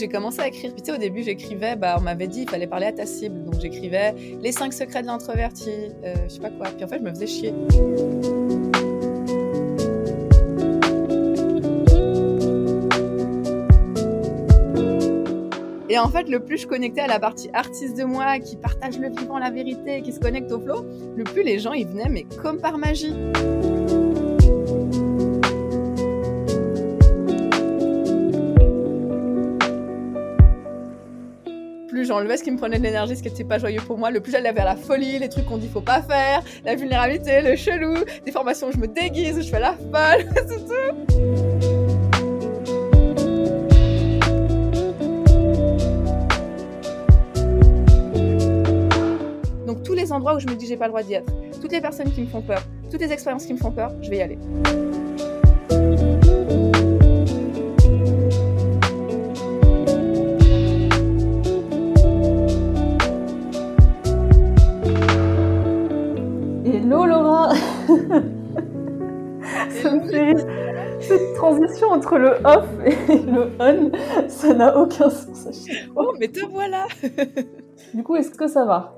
j'ai commencé à écrire. Puis tu sais, au début, j'écrivais, bah, on m'avait dit, il fallait parler à ta cible. Donc j'écrivais les 5 secrets de l'introverti, euh, je sais pas quoi. Puis en fait, je me faisais chier. Et en fait, le plus je connectais à la partie artiste de moi, qui partage le vivant, la vérité, qui se connecte au flow, le plus les gens, ils venaient, mais comme par magie. J'enlevais ce qui me prenait de l'énergie, ce qui n'était pas joyeux pour moi, le plus j'allais vers la folie, les trucs qu'on dit faut pas faire, la vulnérabilité, le chelou, des formations où je me déguise, où je fais la folle, c'est tout. Donc tous les endroits où je me dis j'ai pas le droit d'y être, toutes les personnes qui me font peur, toutes les expériences qui me font peur, je vais y aller. Entre le off et le on, ça n'a aucun sens. Oh, mais te voilà Du coup, est-ce que ça va?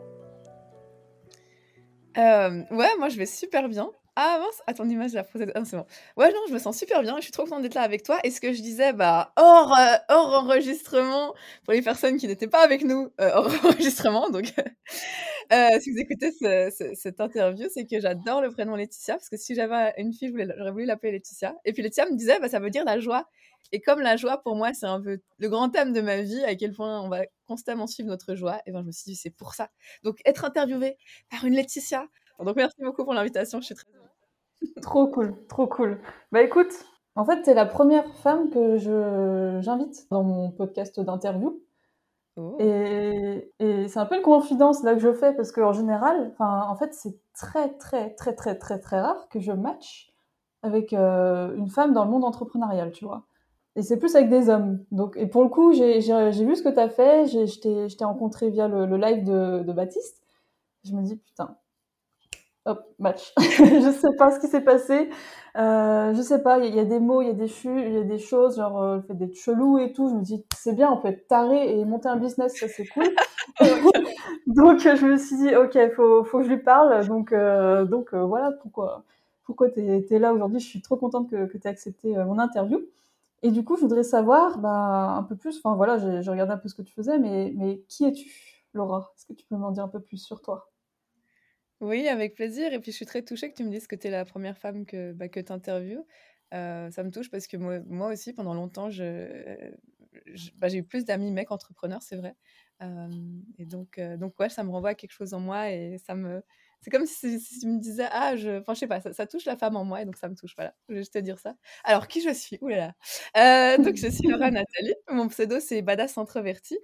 Euh, Ouais, moi je vais super bien. Ah mince, à ton image, la posée. Ah, c'est bon. Ouais, non, je me sens super bien. Je suis trop contente d'être là avec toi. Et ce que je disais, bah, hors, euh, hors enregistrement, pour les personnes qui n'étaient pas avec nous, euh, hors enregistrement, donc, euh, si vous écoutez ce, ce, cette interview, c'est que j'adore le prénom Laetitia, parce que si j'avais une fille, j'aurais voulu l'appeler Laetitia. Et puis Laetitia me disait, bah, ça veut dire la joie. Et comme la joie, pour moi, c'est un peu le grand thème de ma vie, à quel point on va constamment suivre notre joie, et ben, je me suis dit, c'est pour ça. Donc, être interviewée par une Laetitia. Donc, merci beaucoup pour l'invitation. Je suis très Trop cool, trop cool. Bah écoute, en fait, t'es la première femme que je j'invite dans mon podcast d'interview. Oh. Et, et c'est un peu une confidence là que je fais parce qu'en général, en fait, c'est très, très, très, très, très, très rare que je match avec euh, une femme dans le monde entrepreneurial, tu vois. Et c'est plus avec des hommes. Donc, et pour le coup, j'ai vu ce que tu as fait. Je t'ai rencontré via le, le live de, de Baptiste. Je me dis, putain, hop, match. je sais pas ce qui s'est passé. Euh, je sais pas, il y, a des mots, il y a des y a des choses, genre, euh, fait des chelous et tout. Je me dis, c'est bien, on peut être taré et monter un business, ça c'est cool. donc, je me suis dit, ok, faut, faut que je lui parle. Donc, euh, donc euh, voilà pourquoi, pourquoi tu es, là aujourd'hui? Je suis trop contente que, que tu aies accepté euh, mon interview. Et du coup, je voudrais savoir bah, un peu plus, enfin voilà, j'ai regardé un peu ce que tu faisais, mais, mais qui es-tu, Laura? Est-ce que tu peux m'en dire un peu plus sur toi? Oui, avec plaisir. Et puis, je suis très touchée que tu me dises que tu es la première femme que, bah, que tu interviews. Euh, ça me touche parce que moi, aussi, pendant longtemps, je- bah, j'ai eu plus d'amis mecs entrepreneurs, c'est vrai. Euh, et donc, euh, donc, ouais, ça me renvoie à quelque chose en moi et ça me, c'est comme si, tu me disais, ah, je, enfin, je sais pas, ça, touche la femme en moi et donc ça me touche, voilà. Je vais juste te dire ça. Alors, qui je suis? Ouh là là. Euh, donc, je suis Laura Nathalie. Mon pseudo, c'est Badass Introverti.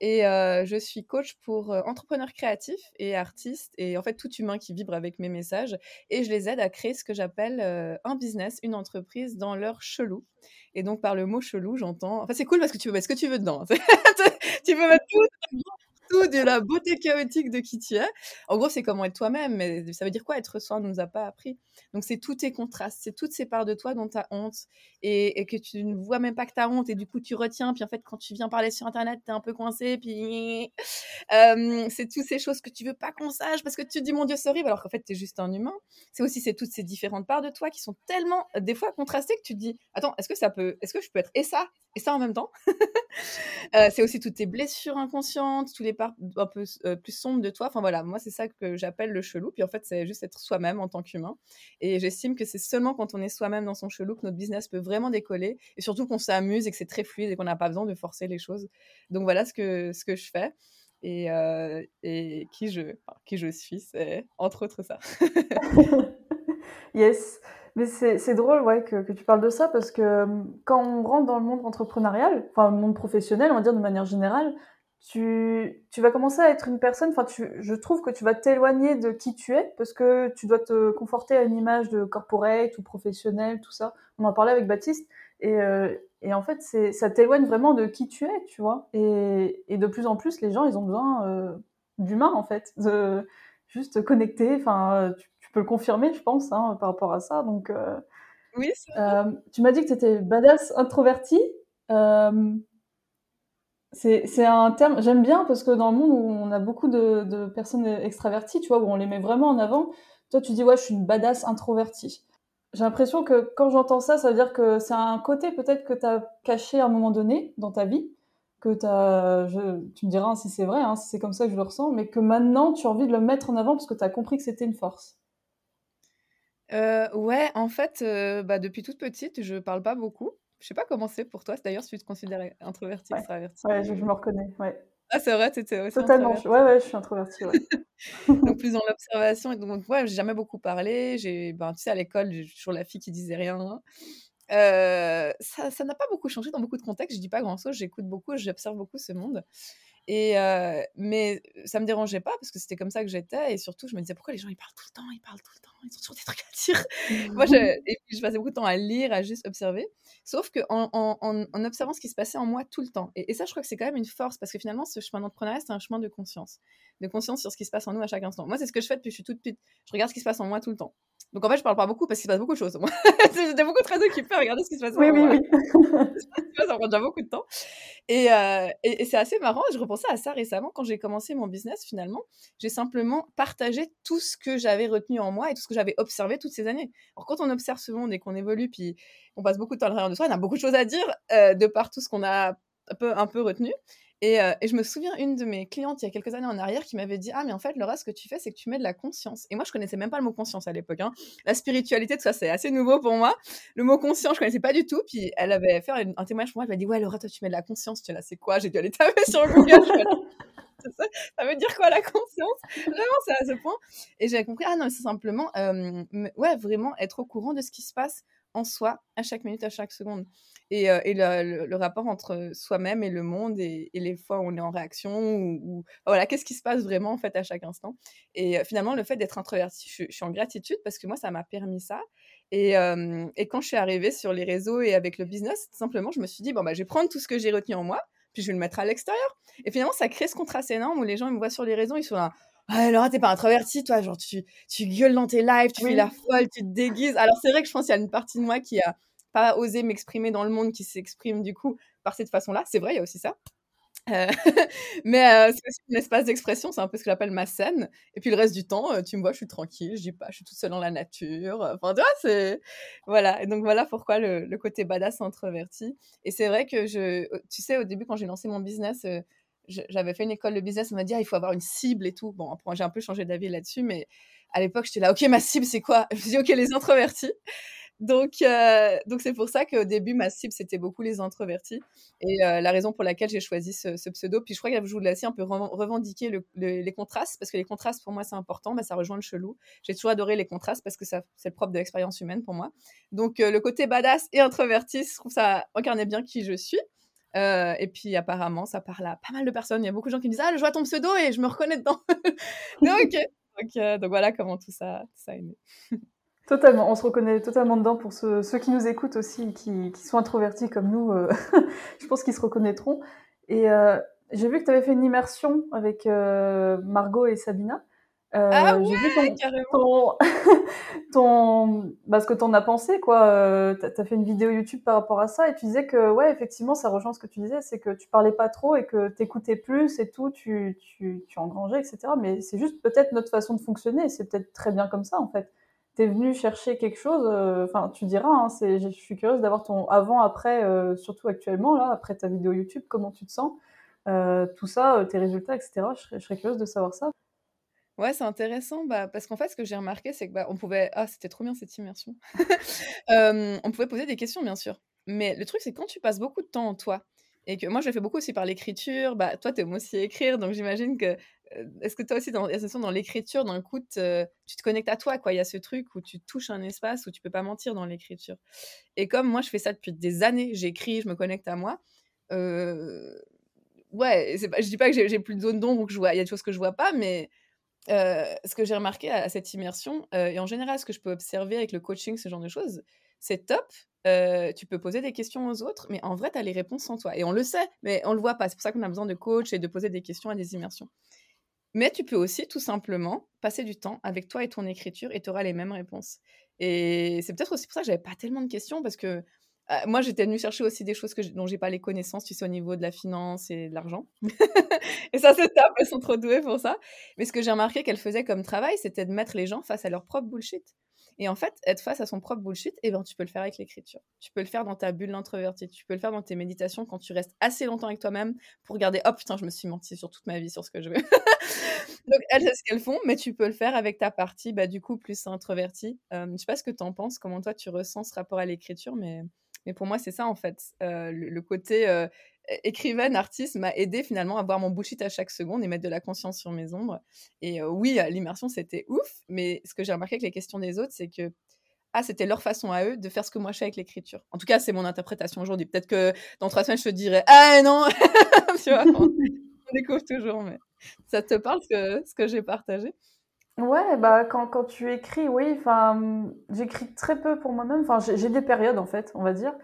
Et euh, je suis coach pour euh, entrepreneurs créatifs et artistes et en fait tout humain qui vibre avec mes messages. Et je les aide à créer ce que j'appelle un business, une entreprise dans leur chelou. Et donc par le mot chelou, j'entends. Enfin c'est cool parce que tu peux mettre ce que tu veux dedans. tu peux mettre tout, tout de la beauté chaotique de qui tu es. En gros, c'est comment être toi-même, mais ça veut dire quoi être soi On nous a pas appris. Donc c'est tous tes contrastes, c'est toutes ces parts de toi dont tu as honte et, que tu ne vois même pas que tu as honte et du coup tu retiens. Puis en fait, quand tu viens parler sur Internet, tu es un peu coincé. Puis euh, c'est toutes ces choses que tu veux pas qu'on sache parce que tu te dis mon Dieu, c'est horrible alors qu'en fait, tu es juste un humain. C'est aussi c'est toutes ces différentes parts de toi qui sont tellement des fois contrastées que tu te dis attends, est-ce que ça peut, est-ce que je peux être et ça et ça en même temps? Euh, C'est aussi toutes tes blessures inconscientes, tous les un peu euh, plus sombres de toi. Enfin voilà, moi c'est ça que j'appelle le chelou. Puis en fait, c'est juste être soi-même en tant qu'humain. Et j'estime que c'est seulement quand on est soi-même dans son chelou que notre business peut vraiment décoller. Et surtout qu'on s'amuse et que c'est très fluide et qu'on n'a pas besoin de forcer les choses. Donc voilà ce que, ce que je fais. Et, euh, et qui, je, qui je suis, c'est entre autres ça. yes. Mais c'est drôle ouais, que, que, tu parles de ça parce que quand on rentre dans le monde entrepreneurial, enfin le monde professionnel, on va dire de manière générale, tu, tu vas commencer à être une personne, enfin, je trouve que tu vas t'éloigner de qui tu es parce que tu dois te conforter à une image de corporate ou professionnel, tout ça. On en parlait avec Baptiste et, euh, et en fait, ça t'éloigne vraiment de qui tu es, tu vois. Et, et de plus en plus, les gens, ils ont besoin euh, d'humain, en fait, de juste connecter. Enfin, tu, tu, peux le confirmer, je pense, hein, par rapport à ça. Donc, euh, oui, euh, tu m'as dit que tu étais badass introvertie. C'est un terme, j'aime bien parce que dans le monde où on a beaucoup de, personnes extraverties, tu vois, où on les met vraiment en avant, toi tu dis ouais, je suis une badass introvertie. J'ai l'impression que quand j'entends ça, ça veut dire que c'est un côté peut-être que tu as caché à un moment donné dans ta vie, que je, tu me diras si c'est vrai, hein, si c'est comme ça que je le ressens, mais que maintenant tu as envie de le mettre en avant parce que tu as compris que c'était une force. Euh, ouais, en fait, euh, bah, depuis toute petite, je parle pas beaucoup. Je sais pas comment c'est pour toi. D'ailleurs, si tu te considères introverti, ouais. extraverti. Ouais, je, me reconnais. Ouais. Ah, c'est vrai, tu étais aussi Totalement. Ouais, ouais, je suis introvertie. Ouais. donc plus dans l'observation. Et donc, ouais, j'ai jamais beaucoup parlé. J'ai, ben, tu sais, à l'école, j'ai toujours la fille qui disait rien. Euh, ça n'a pas beaucoup changé dans beaucoup de contextes. Je dis pas grand chose. J'écoute beaucoup, j'observe beaucoup ce monde. Et euh, mais ça me dérangeait pas parce que c'était comme ça que j'étais et surtout je me disais pourquoi les gens ils parlent tout le temps, ils parlent tout le temps, ils ont toujours des trucs à dire? Moi je, et puis je passais beaucoup de temps à lire, à juste observer. Sauf que en, en, en, observant ce qui se passait en moi tout le temps. Et, ça je crois que c'est quand même une force parce que finalement ce chemin d'entrepreneuriat c'est un chemin de conscience, de conscience sur ce qui se passe en nous à chaque instant. Moi c'est ce que je fais depuis que je suis toute petite. Je regarde ce qui se passe en moi tout le temps. Donc en fait je parle pas beaucoup parce qu'il se passe beaucoup de choses. J'étais beaucoup très occupée à regarder ce qui se passe oui, moi. Oui oui ça prend déjà beaucoup de temps. Et, euh, et, et c'est assez marrant. Je repensais à ça récemment quand j'ai commencé mon business. Finalement, j'ai simplement partagé tout ce que j'avais retenu en moi et tout ce que j'avais observé toutes ces années. Alors quand on observe ce monde et qu'on évolue, puis on passe beaucoup de temps à l'intérieur de soi, on a beaucoup de choses à dire euh, de par tout ce qu'on a un peu, un peu retenu. Et, euh, et, je me souviens une de mes clientes il y a quelques années en arrière qui m'avait dit Ah, mais en fait, Laura, ce que tu fais, c'est que tu mets de la conscience. Et moi, je connaissais même pas le mot conscience à l'époque. Hein. La spiritualité, tout ça, c'est assez nouveau pour moi. Le mot conscience, je connaissais pas du tout. Puis elle avait fait un, témoignage pour moi. Elle m'a dit Ouais, Laura, toi, tu mets de la conscience. Tu là, c'est quoi J'ai dû aller taper sur Google. ça, veut dire quoi la conscience? Vraiment, c'est à ce point. Et j'ai compris Ah non, c'est simplement, euh, ouais, vraiment être au courant de ce qui se passe en soi à chaque minute, à chaque seconde et, euh, et le, le, rapport entre soi-même et le monde et, et, les fois où on est en réaction ou, ou voilà qu'est-ce qui se passe vraiment en fait à chaque instant et euh, finalement le fait d'être introverti je, je, suis en gratitude parce que moi ça m'a permis ça et, euh, et, quand je suis arrivée sur les réseaux et avec le business simplement je me suis dit bon bah je vais prendre tout ce que j'ai retenu en moi puis je vais le mettre à l'extérieur et finalement ça crée ce contraste énorme où les gens ils me voient sur les réseaux ils sont là ah, Laura, t'es pas introvertie, toi, genre, tu, tu gueules dans tes lives, tu oui. fais la folle, tu te déguises. Alors, c'est vrai que je pense qu'il y a une partie de moi qui a pas osé m'exprimer dans le monde qui s'exprime du coup par cette façon-là. C'est vrai, il y a aussi ça. Euh, mais euh, c'est aussi un espace d'expression, c'est un peu ce que j'appelle ma scène. Et puis le reste du temps, euh, tu me vois, je suis tranquille, je dis pas, je suis toute seule dans la nature. Enfin, tu vois, c'est. Voilà. Et donc voilà pourquoi le, côté badass introverti. Et c'est vrai que je. Tu sais, au début, quand j'ai lancé mon business, j'avais fait une école de business, on m'a dit, ah, il faut avoir une cible et tout. Bon, j'ai un peu changé d'avis là-dessus, mais à l'époque, j'étais là, ok, ma cible, c'est quoi? Je me suis dit, ok, les introvertis. Donc, euh, donc c'est pour ça qu'au début, ma cible, c'était beaucoup les introvertis. Et euh, la raison pour laquelle j'ai choisi ce, pseudo. Puis je crois que je voulais aussi un peu revendiquer le, le, les contrastes, parce que les contrastes, pour moi, c'est important. Bah, ça rejoint le chelou. J'ai toujours adoré les contrastes parce que c'est le propre de l'expérience humaine pour moi. Donc, euh, le côté badass et introverti, je trouve ça incarnait bien qui je suis. Et puis apparemment, ça parle à pas mal de personnes. Il y a beaucoup de gens qui me disent Ah, je vois ton pseudo et je me reconnais dedans. donc, donc, voilà comment tout ça, ça. Totalement, on se reconnaît totalement dedans pour ceux, ceux qui nous écoutent aussi, qui, qui sont introvertis comme nous, euh, je pense qu'ils se reconnaîtront. Et euh, j'ai vu que tu avais fait une immersion avec euh, Margot et Sabina. Ah ouais, vu ton, ton, ton bah, ce que tu en as pensé, quoi. Tu as fait une vidéo YouTube par rapport à ça et tu disais que, ouais, effectivement, ça rejoint ce que tu disais, c'est que tu parlais pas trop et que tu écoutais plus et tout, tu, tu, tu engrangeais, etc. Mais c'est juste peut-être notre façon de fonctionner, c'est peut-être très bien comme ça, en fait t'es venu chercher quelque chose, enfin, tu diras, hein, je suis curieuse d'avoir ton avant, après, euh, surtout actuellement, là, après ta vidéo YouTube, comment tu te sens, euh, tout ça, tes résultats, etc. Je serais, curieuse de savoir ça. Ouais, c'est intéressant, bah, parce qu'en fait, ce que j'ai remarqué, c'est que bah, on pouvait, ah, c'était trop bien cette immersion. euh, on pouvait poser des questions, bien sûr, mais le truc, c'est quand tu passes beaucoup de temps en toi, et que moi, je le fais beaucoup aussi par l'écriture. Bah, toi, tu aimes aussi écrire, donc j'imagine que est-ce que toi aussi, dans, l'écriture, d'un coup, tu te connectes à toi, quoi? Il y a ce truc où tu touches un espace où tu peux pas mentir dans l'écriture. Et comme moi, je fais ça depuis des années, j'écris, je me connecte à moi. Euh, ouais, je dis pas que j'ai plus de zone d'ombre ou que je vois, il y a des choses que je vois pas, mais euh, ce que j'ai remarqué à, à, cette immersion, euh, et en général, ce que je peux observer avec le coaching, ce genre de choses, c'est top. Euh, tu peux poser des questions aux autres, mais en vrai, tu as les réponses en toi. Et on le sait, mais on le voit pas. C'est pour ça qu'on a besoin de coach et de poser des questions à des immersions. Mais tu peux aussi tout simplement passer du temps avec toi et ton écriture et tu auras les mêmes réponses. Et c'est peut-être aussi pour ça que j'avais pas tellement de questions parce que moi, j'étais venue chercher aussi des choses que dont j'ai pas les connaissances, tu sais, au niveau de la finance et de l'argent. et ça, c'est top, elles sont trop douées pour ça. Mais ce que j'ai remarqué qu'elles faisaient comme travail, c'était de mettre les gens face à leur propre bullshit. Et en fait, être face à son propre bullshit, eh ben, tu peux le faire avec l'écriture. Tu peux le faire dans ta bulle introvertie. Tu peux le faire dans tes méditations quand tu restes assez longtemps avec toi-même pour regarder, oh putain, je me suis menti sur toute ma vie, sur ce que je veux. Donc, elles, c'est ce qu'elles font, mais tu peux le faire avec ta partie, bah, du coup, plus introvertie. Euh, je sais pas ce que tu en penses, comment toi tu ressens ce rapport à l'écriture, mais, mais pour moi, c'est ça en fait. Euh, le, côté euh, écrivaine, artiste m'a aidé finalement à voir mon bullshit à chaque seconde et mettre de la conscience sur mes ombres. Et euh, oui, l'immersion, c'était ouf, mais ce que j'ai remarqué avec les questions des autres, c'est que ah, c'était leur façon à eux de faire ce que moi je fais avec l'écriture. En tout cas, c'est mon interprétation aujourd'hui. Peut-être que dans trois semaines, je te dirais Ah non on, découvre toujours, mais ça te parle que, ce que j'ai partagé? Ouais, bah quand, quand tu écris, oui, j'écris très peu pour moi-même. Enfin, j'ai des périodes en fait, on va dire.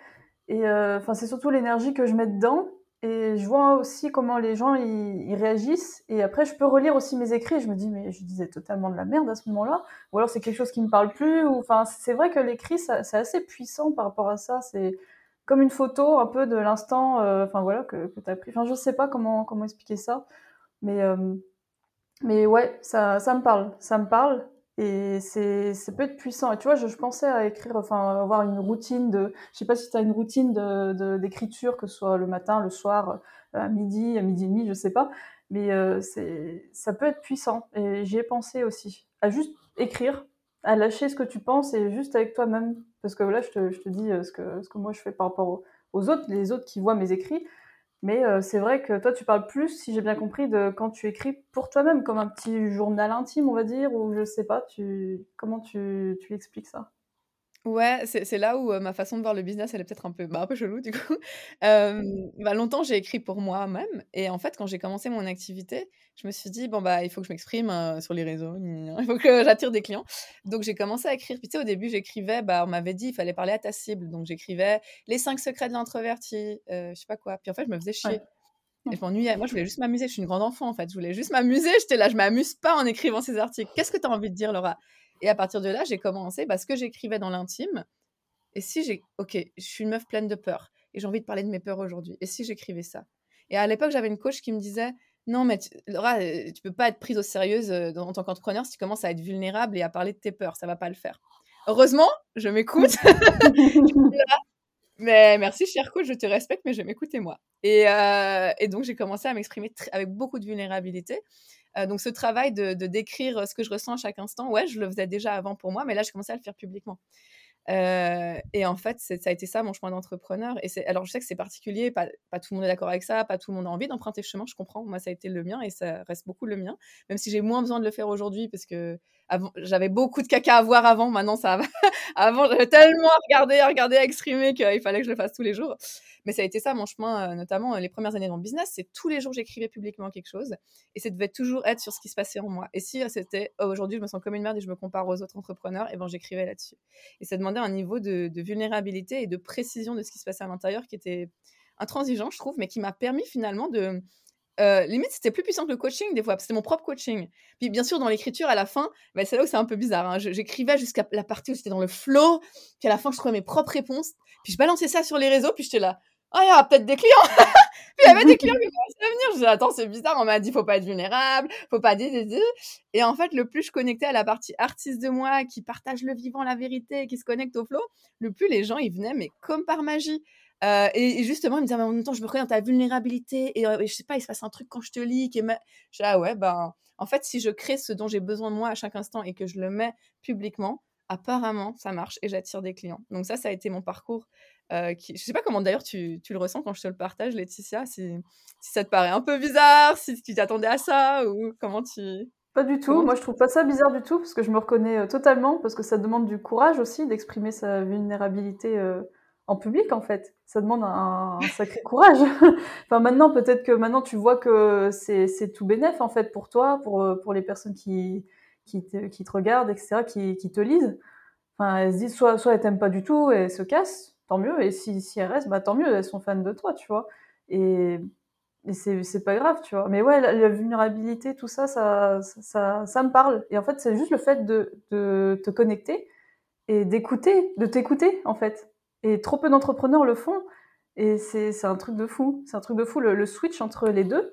Et euh, enfin, c'est surtout l'énergie que je mets dedans. Et je vois aussi comment les gens ils, réagissent. Et après, je peux relire aussi mes écrits. Je me dis, mais je disais totalement de la merde à ce moment-là. Ou alors c'est quelque chose qui me parle plus. Ou enfin, c'est vrai que l'écrit, c'est assez puissant par rapport à ça. C'est comme une photo un peu de l'instant, euh, enfin voilà, que, que tu as pris. Enfin, je sais pas comment comment expliquer ça, mais euh, mais ouais, ça ça me parle, ça me parle. Et c'est, ça peut être puissant. Et tu vois, je, je, pensais à écrire, enfin, avoir une routine de, je sais pas si tu as une routine de, d'écriture, que ce soit le matin, le soir, à midi, à midi et demi, je sais pas. Mais euh, c'est, ça peut être puissant. Et j'y ai pensé aussi. À juste écrire, à lâcher ce que tu penses et juste avec toi-même. Parce que là, je te, je te dis euh, ce que, ce que moi je fais par rapport aux autres, les autres qui voient mes écrits. Mais euh, c'est vrai que toi, tu parles plus, si j'ai bien compris, de quand tu écris pour toi-même, comme un petit journal intime, on va dire, ou je sais pas, tu... comment tu, tu expliques ça? Ouais, c'est là où, ma façon de voir le business, elle est peut-être un peu, bah, un peu chelou du coup. bah, longtemps, j'ai écrit pour moi-même et en fait, quand j'ai commencé mon activité, je me suis dit: «Bon, bah, il faut que je m'exprime, sur les réseaux, il faut que j'attire des clients». Donc j'ai commencé à écrire. Puis tu sais, au début, j'écrivais, bah, on m'avait dit: «Il fallait parler à ta cible». Donc j'écrivais: «Les 5 secrets de l'introverti», je sais pas quoi. Puis en fait, je me faisais chier et je m'ennuyais. Moi, je voulais juste m'amuser. Je suis une grande enfant, en fait. Je voulais juste m'amuser. J'étais là, je m'amuse pas en écrivant ces articles. Qu'est-ce que tu as envie de dire, Laura? Et à partir de là, j'ai commencé parce que j'écrivais dans l'intime. Et si j'ai, ok, je suis une meuf pleine de peur et j'ai envie de parler de mes peurs aujourd'hui. Et si j'écrivais ça? Et à l'époque, j'avais une coach qui me disait, non, mais tu, Laura, euh, tu peux pas être prise au sérieux euh, en tant qu'entrepreneur si tu commences à être vulnérable et à parler de tes peurs. Ça va pas le faire. Heureusement, je m'écoute. mais merci, cher coach, je te respecte, mais je m'écoute moi. Et, euh, et donc, j'ai commencé à m'exprimer avec beaucoup de vulnérabilité. Euh, donc ce travail de, décrire euh, ce que je ressens à chaque instant, ouais, je le faisais déjà avant pour moi, mais là, je commençais à le faire publiquement. Euh, et en fait, ça a été ça mon chemin d'entrepreneur. Et alors, je sais que c'est particulier, pas, pas, tout le monde est d'accord avec ça, pas tout le monde a envie d'emprunter ce chemin, je comprends. Moi, ça a été le mien et ça reste beaucoup le mien, même si j'ai moins besoin de le faire aujourd'hui parce que j'avais beaucoup de caca à voir avant. Maintenant, ça va. avant, j'avais tellement regardé, regardé, exprimer qu'il fallait que je le fasse tous les jours. Mais ça a été ça mon chemin, euh, notamment euh, les premières années dans le business. C'est tous les jours, j'écrivais publiquement quelque chose. Et ça devait toujours être sur ce qui se passait en moi. Et si euh, c'était oh, aujourd'hui, je me sens comme une merde et je me compare aux autres entrepreneurs, et ben j'écrivais là-dessus. Et ça demandait un niveau de, vulnérabilité et de précision de ce qui se passait à l'intérieur qui était intransigeant, je trouve, mais qui m'a permis finalement de, limite, c'était plus puissant que le coaching des fois, c'était mon propre coaching. Puis bien sûr, dans l'écriture, à la fin, bah, c'est là où c'est un peu bizarre. Hein. J'écrivais jusqu'à la partie où j'étais dans le flow, puis à la fin, je trouvais mes propres réponses, puis je balançais ça sur les réseaux, puis j'étais là, oh, il y aura peut-être des clients. puis il y avait des clients qui commençaient à venir. Je disais, attends, c'est bizarre, on m'a dit, faut pas être vulnérable, faut pas dire, Et en fait, le plus je connectais à la partie artiste de moi, qui partage le vivant, la vérité, qui se connecte au flow, le plus les gens, ils venaient, mais comme par magie. Euh, et, justement, il me disait, mais en même temps, je me reconnais dans ta vulnérabilité. Et, je sais pas, il se passe un truc quand je te lis. Qui est Je dis, ah ouais, ben, en fait, si je crée ce dont j'ai besoin de moi à chaque instant et que je le mets publiquement, apparemment, ça marche et j'attire des clients. Donc ça, ça a été mon parcours. Euh, qui... Je sais pas comment d'ailleurs tu, tu, le ressens quand je te le partage, Laetitia, si, si ça te paraît un peu bizarre, si tu t'attendais à ça ou comment tu... Pas du tout, moi je trouve pas ça bizarre du tout parce que je me reconnais euh, totalement parce que ça demande du courage aussi d'exprimer sa vulnérabilité euh, en public en fait. Ça demande un, sacré courage. enfin maintenant peut-être que maintenant tu vois que c'est tout bénéf en fait pour toi, pour, pour les personnes qui, qui, te, qui te regardent, etc., qui, qui te lisent. Enfin elles se disent soit, soit elles t'aiment pas du tout et elles se cassent, tant mieux. Et si, si elles restent, bah tant mieux, elles sont fans de toi, tu vois. Et, et c'est pas grave, tu vois. Mais ouais, la, vulnérabilité, tout ça ça, ça, ça, me parle. Et en fait, c'est juste le fait de, de te connecter et d'écouter, de t'écouter, en fait Et trop peu d'entrepreneurs le font. Et c'est un truc de fou. C'est un truc de fou, le, switch entre les deux.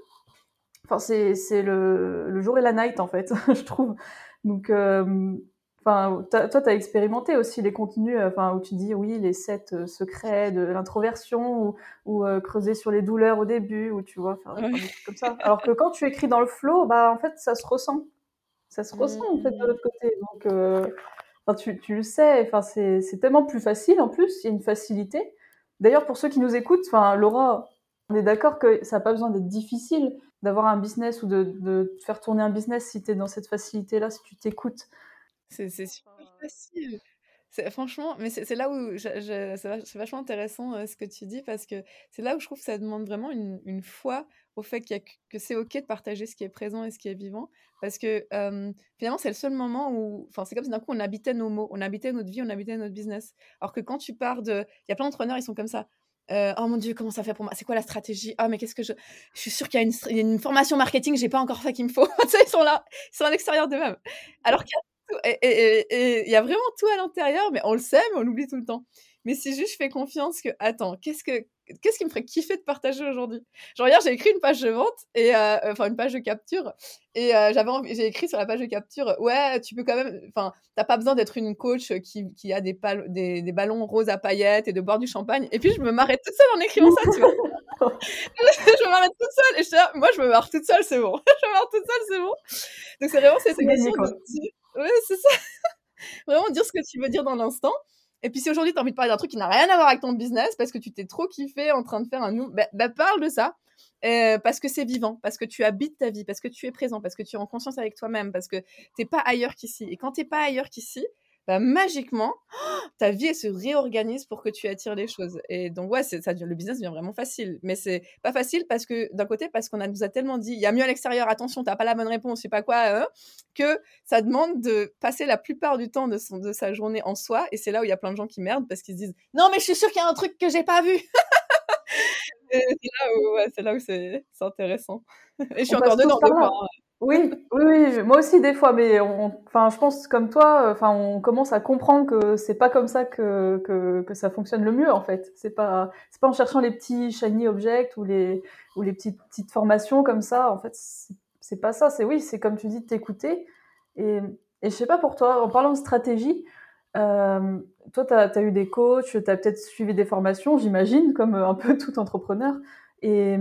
Enfin, c'est le, le, jour et la night, en fait, je trouve. Donc, euh, Enfin, toi, tu as expérimenté aussi les contenus euh, enfin, où tu dis oui, les sept euh, secrets de l'introversion ou, ou euh, creuser sur les douleurs au début, ou tu vois, trucs comme ça. Alors que quand tu écris dans le flow, bah, en fait, ça se ressent. Ça se ressent, en fait, de l'autre côté. Donc, enfin, tu, tu, le sais, enfin, c'est tellement plus facile en plus, il y a une facilité. D'ailleurs, pour ceux qui nous écoutent, enfin, Laura, on est d'accord que ça n'a pas besoin d'être difficile d'avoir un business ou de, de faire tourner un business si tu es dans cette facilité-là, si tu t'écoutes. C'est super facile. Franchement, mais c'est là où c'est vachement intéressant ce que tu dis parce que c'est là où je trouve que ça demande vraiment une, une foi au fait que c'est ok de partager ce qui est présent et ce qui est vivant parce que finalement c'est le seul moment où, enfin c'est comme si d'un coup on habitait nos mots, on habitait notre vie, on habitait notre business. Alors que quand tu pars de, il y a plein d'entrepreneurs ils sont comme ça. oh mon dieu, comment ça fait pour moi? C'est quoi la stratégie? Ah, mais qu'est-ce que je. Je suis sûre qu'il y, a une, formation marketing, j'ai pas encore fait qu'il me faut. ils sont là, ils sont à l'extérieur d'eux-mêmes. Alors qu'il il y a vraiment tout à l'intérieur, mais on le sait, mais on l'oublie tout le temps. Mais si juste je fais confiance que, attends, qu'est-ce que qu'est-ce qui me ferait kiffer de partager aujourd'hui? Genre hier, j'ai écrit une page de vente et euh, enfin une page de capture et euh, j'avais j'ai écrit sur la page de capture, ouais, tu peux quand même, enfin, t'as pas besoin d'être une coach qui, qui a des, des, des, ballons roses à paillettes et de boire du champagne. Et puis je me marrais toute seule en écrivant ça, tu vois. je me marrais toute seule et je moi je me marre toute seule, c'est bon. je me marre toute seule, c'est bon. Donc c'est vraiment cette question de Ouais, c'est ça. Vraiment dire ce que tu veux dire dans l'instant. Et puis si aujourd'hui tu as envie de parler d'un truc qui n'a rien à voir avec ton business parce que tu t'es trop kiffé en train de faire un nou, bah, bah, parle de ça. Euh, parce que c'est vivant, parce que tu habites ta vie, parce que tu es présent, parce que tu es en conscience avec toi-même, parce que t'es pas ailleurs qu'ici. Et quand t'es pas ailleurs qu'ici, bah, magiquement, ta vie elle se réorganise pour que tu attires les choses. Et donc ouais, ça, le business devient vraiment facile. Mais c'est pas facile parce que d'un côté, parce qu'on nous a tellement dit, il y a mieux à l'extérieur, attention, t'as pas la bonne réponse, je sais pas quoi, hein, que ça demande de passer la plupart du temps de, son, de sa journée en soi. Et c'est là où il y a plein de gens qui merdent parce qu'ils se disent, non mais je suis sûr qu'il y a un truc que j'ai pas vu. c'est là où c'est intéressant. Et je suis encore dedans. Oui, oui, oui, moi aussi des fois, mais enfin, je pense comme toi, enfin, on commence à comprendre que c'est pas comme ça que, que, que, ça fonctionne le mieux en fait. C'est pas, c'est pas en cherchant les petits shiny objects ou les ou les petites petites formations comme ça. En fait, c'est pas ça. C'est oui, c'est comme tu dis, t'écouter. Et et je sais pas pour toi, en parlant de stratégie, euh, toi, tu as, as, eu des coachs, tu as peut-être suivi des formations, j'imagine, comme un peu tout entrepreneur. Et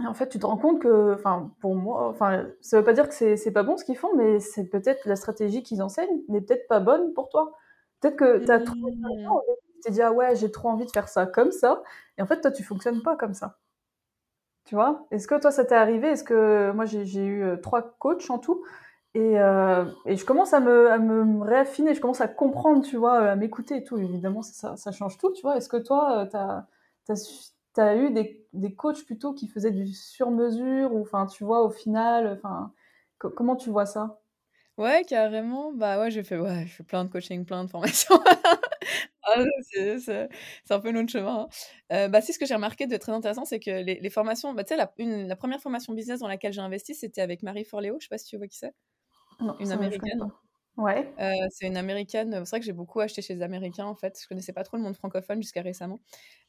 en fait, tu te rends compte que, enfin, pour moi, enfin, ça veut pas dire que c'est pas bon ce qu'ils font, mais c'est peut-être la stratégie qu'ils enseignent n'est peut-être pas bonne pour toi. Peut-être que tu as trop, mmh. tu t'es dit ah ouais, j'ai trop envie de faire ça comme ça, et en fait toi tu fonctionnes pas comme ça. Tu vois? Est-ce que toi ça t'est arrivé? Est-ce que moi j'ai eu euh, trois coachs en tout et, euh, et, je commence à me, à me réaffiner, je commence à comprendre, tu vois, à m'écouter et tout. Évidemment, ça, ça change tout, tu vois. Est-ce que toi, euh, tu as, tu as eu des, des, coachs plutôt qui faisaient du sur-mesure ou enfin tu vois au final enfin comment tu vois ça? Ouais, carrément. Bah ouais, j'ai fait ouais, je fais plein de coaching, plein de formations. Ah, c'est un peu notre chemin. Hein. Euh, bah, si ce que j'ai remarqué de très intéressant, c'est que les, les formations, bah, tu sais, la, la, première formation business dans laquelle j'ai investi, c'était avec Marie Forleo. Je sais pas si tu vois qui c'est. Une américaine. Ouais. Euh, c'est une américaine. C'est vrai que j'ai beaucoup acheté chez les Américains en fait. Je connaissais pas trop le monde francophone jusqu'à récemment.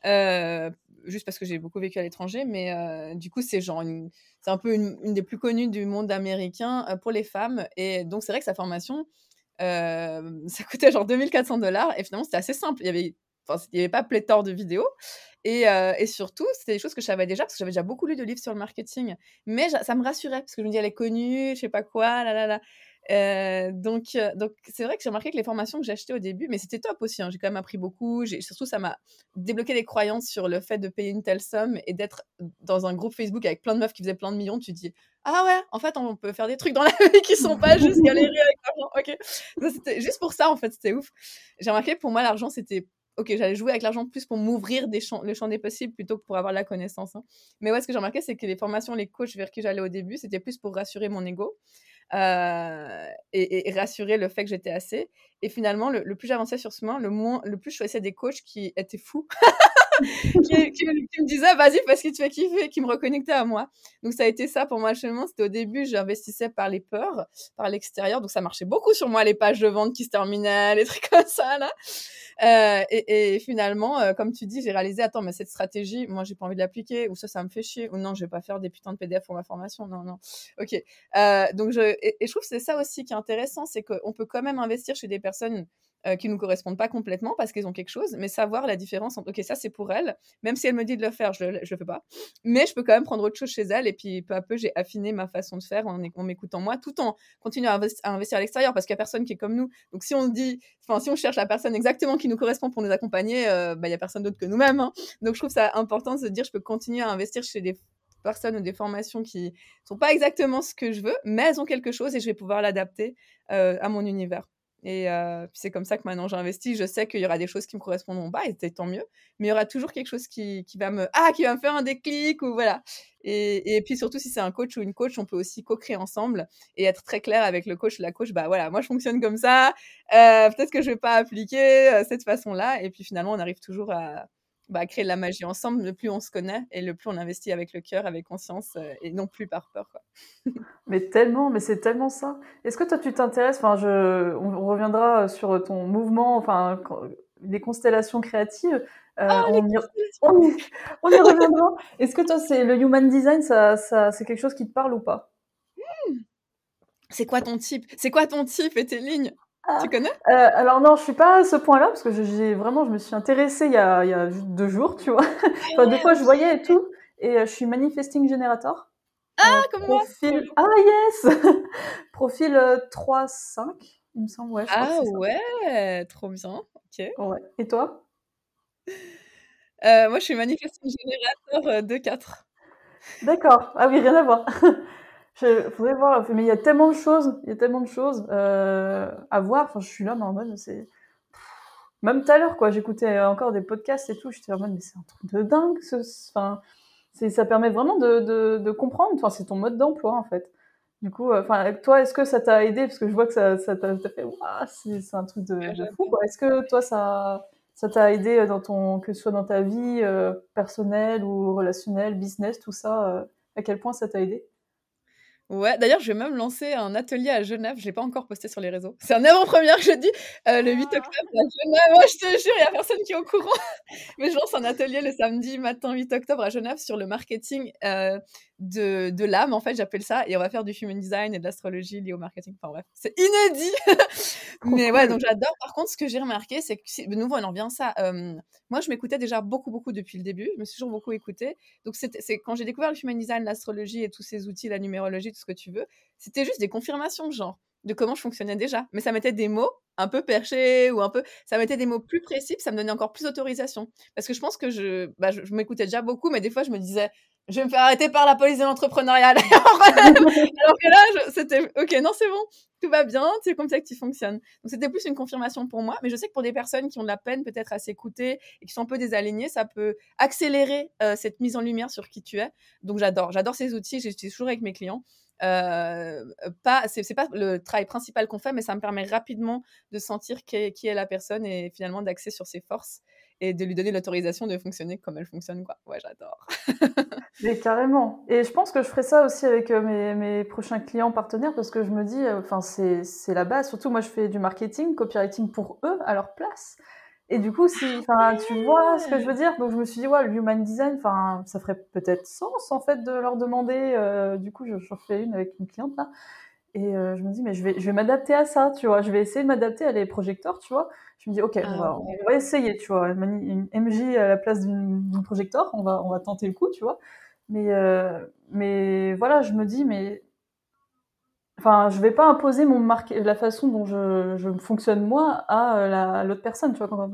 Euh, juste parce que j'ai beaucoup vécu à l'étranger. Mais euh, du coup, c'est genre c'est un peu une, des plus connues du monde américain pour les femmes. Et donc, c'est vrai que sa formation, ça coûtait genre 2400 dollars. Et finalement, c'était assez simple. Il y avait il n'y avait pas pléthore de vidéos. Et, et surtout, c'était des choses que je savais déjà, parce que j'avais déjà beaucoup lu de livres sur le marketing. Mais ça me rassurait, parce que je me dis, elle est connue, je sais pas quoi, là, là, là. Euh, donc, euh, donc c'est vrai que j'ai remarqué que les formations que j'ai achetées au début, mais c'était top aussi. Hein, j'ai quand même appris beaucoup. Surtout, ça m'a débloqué des croyances sur le fait de payer une telle somme et d'être dans un groupe Facebook avec plein de meufs qui faisaient plein de millions. Tu dis, ah ouais, en fait, on peut faire des trucs dans la vie qui sont pas juste galérer avec l'argent. Ok, juste pour ça en fait, c'était ouf. J'ai remarqué pour moi l'argent c'était ok, j'allais jouer avec l'argent plus pour m'ouvrir le champ des possibles plutôt que pour avoir la connaissance. Hein. Mais ouais, ce que j'ai remarqué, c'est que les formations, les coachs vers qui j'allais au début, c'était plus pour rassurer mon ego. Euh, et, rassurer le fait que j'étais assez. Et finalement, le, plus j'avançais sur ce chemin, le, moins, le plus je choisissais des coachs qui étaient fous. qui, qui, me disaient vas-y parce que tu vas kiffer, qui me reconnectaient à moi. Donc ça a été ça pour moi le chemin. C'était au début, j'investissais par les peurs, par l'extérieur. Donc ça marchait beaucoup sur moi, les pages de vente qui se terminaient, les trucs comme ça là. Euh, et, et, finalement, euh, comme tu dis, j'ai réalisé, attends, mais cette stratégie, moi, j'ai pas envie de l'appliquer, ou ça, ça me fait chier, ou non, je vais pas faire des putains de PDF pour ma formation, non, non. Ok. Euh, donc, je, et, et, je trouve que c'est ça aussi qui est intéressant, c'est qu'on peut quand même investir chez des personnes euh, qui nous correspondent pas complètement parce qu'ils ont quelque chose, mais savoir la différence entre, ok, ça c'est pour elle, même si elle me dit de le faire, je je le fais pas, mais je peux quand même prendre autre chose chez elle, et puis peu à peu, j'ai affiné ma façon de faire en, en m'écoutant moi, tout en continuant à, à investir à l'extérieur, parce qu'il y a personne qui est comme nous. Donc si on dit, enfin, si on cherche la personne exactement qui nous correspond pour nous accompagner, euh, bah, il y a personne d'autre que nous-mêmes. Hein. Donc je trouve ça important de se dire, je peux continuer à investir chez des personnes ou des formations qui sont pas exactement ce que je veux, mais elles ont quelque chose et je vais pouvoir l'adapter euh, à mon univers. Et euh, c'est comme ça que maintenant j'investis. Je sais qu'il y aura des choses qui me correspondront pas, et tant mieux. Mais il y aura toujours quelque chose qui, qui, va me ah qui va me faire un déclic ou voilà. Et, et puis surtout si c'est un coach ou une coach, on peut aussi co-créer ensemble et être très clair avec le coach, la coach. Bah voilà, moi je fonctionne comme ça. Euh, Peut-être que je vais pas appliquer euh, cette façon-là. Et puis finalement on arrive toujours à, bah, créer de la magie ensemble, le plus on se connaît et le plus on investit avec le cœur, avec conscience euh, et non plus par peur. Quoi. mais tellement, mais c'est tellement ça. Est-ce que toi tu t'intéresses, enfin, je, on, reviendra sur ton mouvement, enfin, les constellations créatives. Euh, oh, on, y, on, y, on, y, reviendra. Est-ce que toi, c'est le human design, ça, ça, c'est quelque chose qui te parle ou pas? Mmh. C'est quoi ton type? C'est quoi ton type et tes lignes? ah. Tu connais? Euh, Alors non, je suis pas à ce point-là parce que j'ai vraiment, je me suis intéressée il y a, il y a deux jours, tu vois. enfin, deux fois, je voyais et tout. Et euh, je suis manifesting generator. Ah, euh, comme profil... Ah yes Profil 3-5, euh, il me semble. Ouais, je ah ouais, trop bien. Ok. Ouais. Et toi? Moi, je suis manifesting generator 2-4. D'accord. Ah oui, rien à voir. Je faudrait voir, mais il y a tellement de choses, il y a tellement de choses euh, à voir. Enfin, je suis là, mais en mode, c'est même tout à l'heure, quoi. J'écoutais encore des podcasts et tout. J'étais en mode, mais c'est un truc de dingue. Ce... Enfin, c'est, ça permet vraiment de, de, de comprendre. Enfin, c'est ton mode d'emploi, en fait. Du coup, euh, toi, est-ce que ça t'a aidé? Parce que je vois que ça, ça t'a, fait, waouh, c'est, c'est un truc de, de fou. Quoi. Est-ce que toi, ça, ça t'a aidé dans ton, que ce soit dans ta vie euh, personnelle ou relationnelle, business, tout ça euh, À quel point ça t'a aidé? Ouais, d'ailleurs, je vais même lancer un atelier à Genève. Je l'ai pas encore posté sur les réseaux. C'est un avant-première jeudi, euh, le 8 ah. octobre à Genève. Moi, je te jure, il y a personne qui est au courant. Mais je lance un atelier le samedi matin 8 octobre à Genève sur le marketing euh, de, de l'âme, en fait, j'appelle ça. Et on va faire du human design et de l'astrologie liée au marketing. Enfin bref, c'est inédit. Mais ouais, donc j'adore. Par contre, ce que j'ai remarqué, c'est que, de nouveau, on en revient à ça. Euh, moi, je m'écoutais déjà beaucoup, beaucoup depuis le début. Je me suis toujours beaucoup écoutée. Donc, c'est quand j'ai découvert le human design, l'astrologie et tous ces outils, la numérologie, tout ce que tu veux, c'était juste des confirmations, genre, de comment je fonctionnais déjà. Mais ça mettait des mots un peu perchés ou un peu. Ça mettait des mots plus précis, ça me donnait encore plus d'autorisation. Parce que je pense que je, bah, je m'écoutais déjà beaucoup, mais des fois, je me disais, je vais me faire arrêter par la police de l'entrepreneuriat. Alors que là, c'était, ok, non, c'est bon, tout va bien, c'est comme ça que tu fonctionnes. Donc c'était plus une confirmation pour moi, mais je sais que pour des personnes qui ont de la peine peut-être à s'écouter et qui sont un peu désalignées, ça peut accélérer euh, cette mise en lumière sur qui tu es. Donc j'adore, j'adore ces outils, j'utilise toujours avec mes clients. Euh, pas, c'est, pas le travail principal qu'on fait, mais ça me permet rapidement de sentir qui qui est la personne et finalement d'axer sur ses forces et de lui donner l'autorisation de fonctionner comme elle fonctionne. Quoi. Ouais, j'adore. Mais carrément. Et je pense que je ferai ça aussi avec euh, mes, mes prochains clients partenaires parce que je me dis, euh, enfin, c'est, c'est la base. Surtout, moi, je fais du marketing, copywriting pour eux, à leur place. Et du coup, si, enfin, tu vois ce que je veux dire. Donc, je me suis dit, ouais, le human design, ça ferait peut-être sens, en fait, de leur demander. Euh, du coup, j'en fais une avec une cliente, là. Et je me dis, mais je vais, je vais m'adapter à ça, tu vois. Je vais essayer de m'adapter à les projecteurs, tu vois. Je me dis, ok, on, ah, va, on, va, essayer, tu vois. Une MJ à la place d'une projecteur, on va, on va tenter le coup, tu vois. Mais, euh, mais voilà, je me dis, mais. Enfin, je vais pas imposer mon la façon dont je, je fonctionne moi à l'autre personne, tu vois. Quand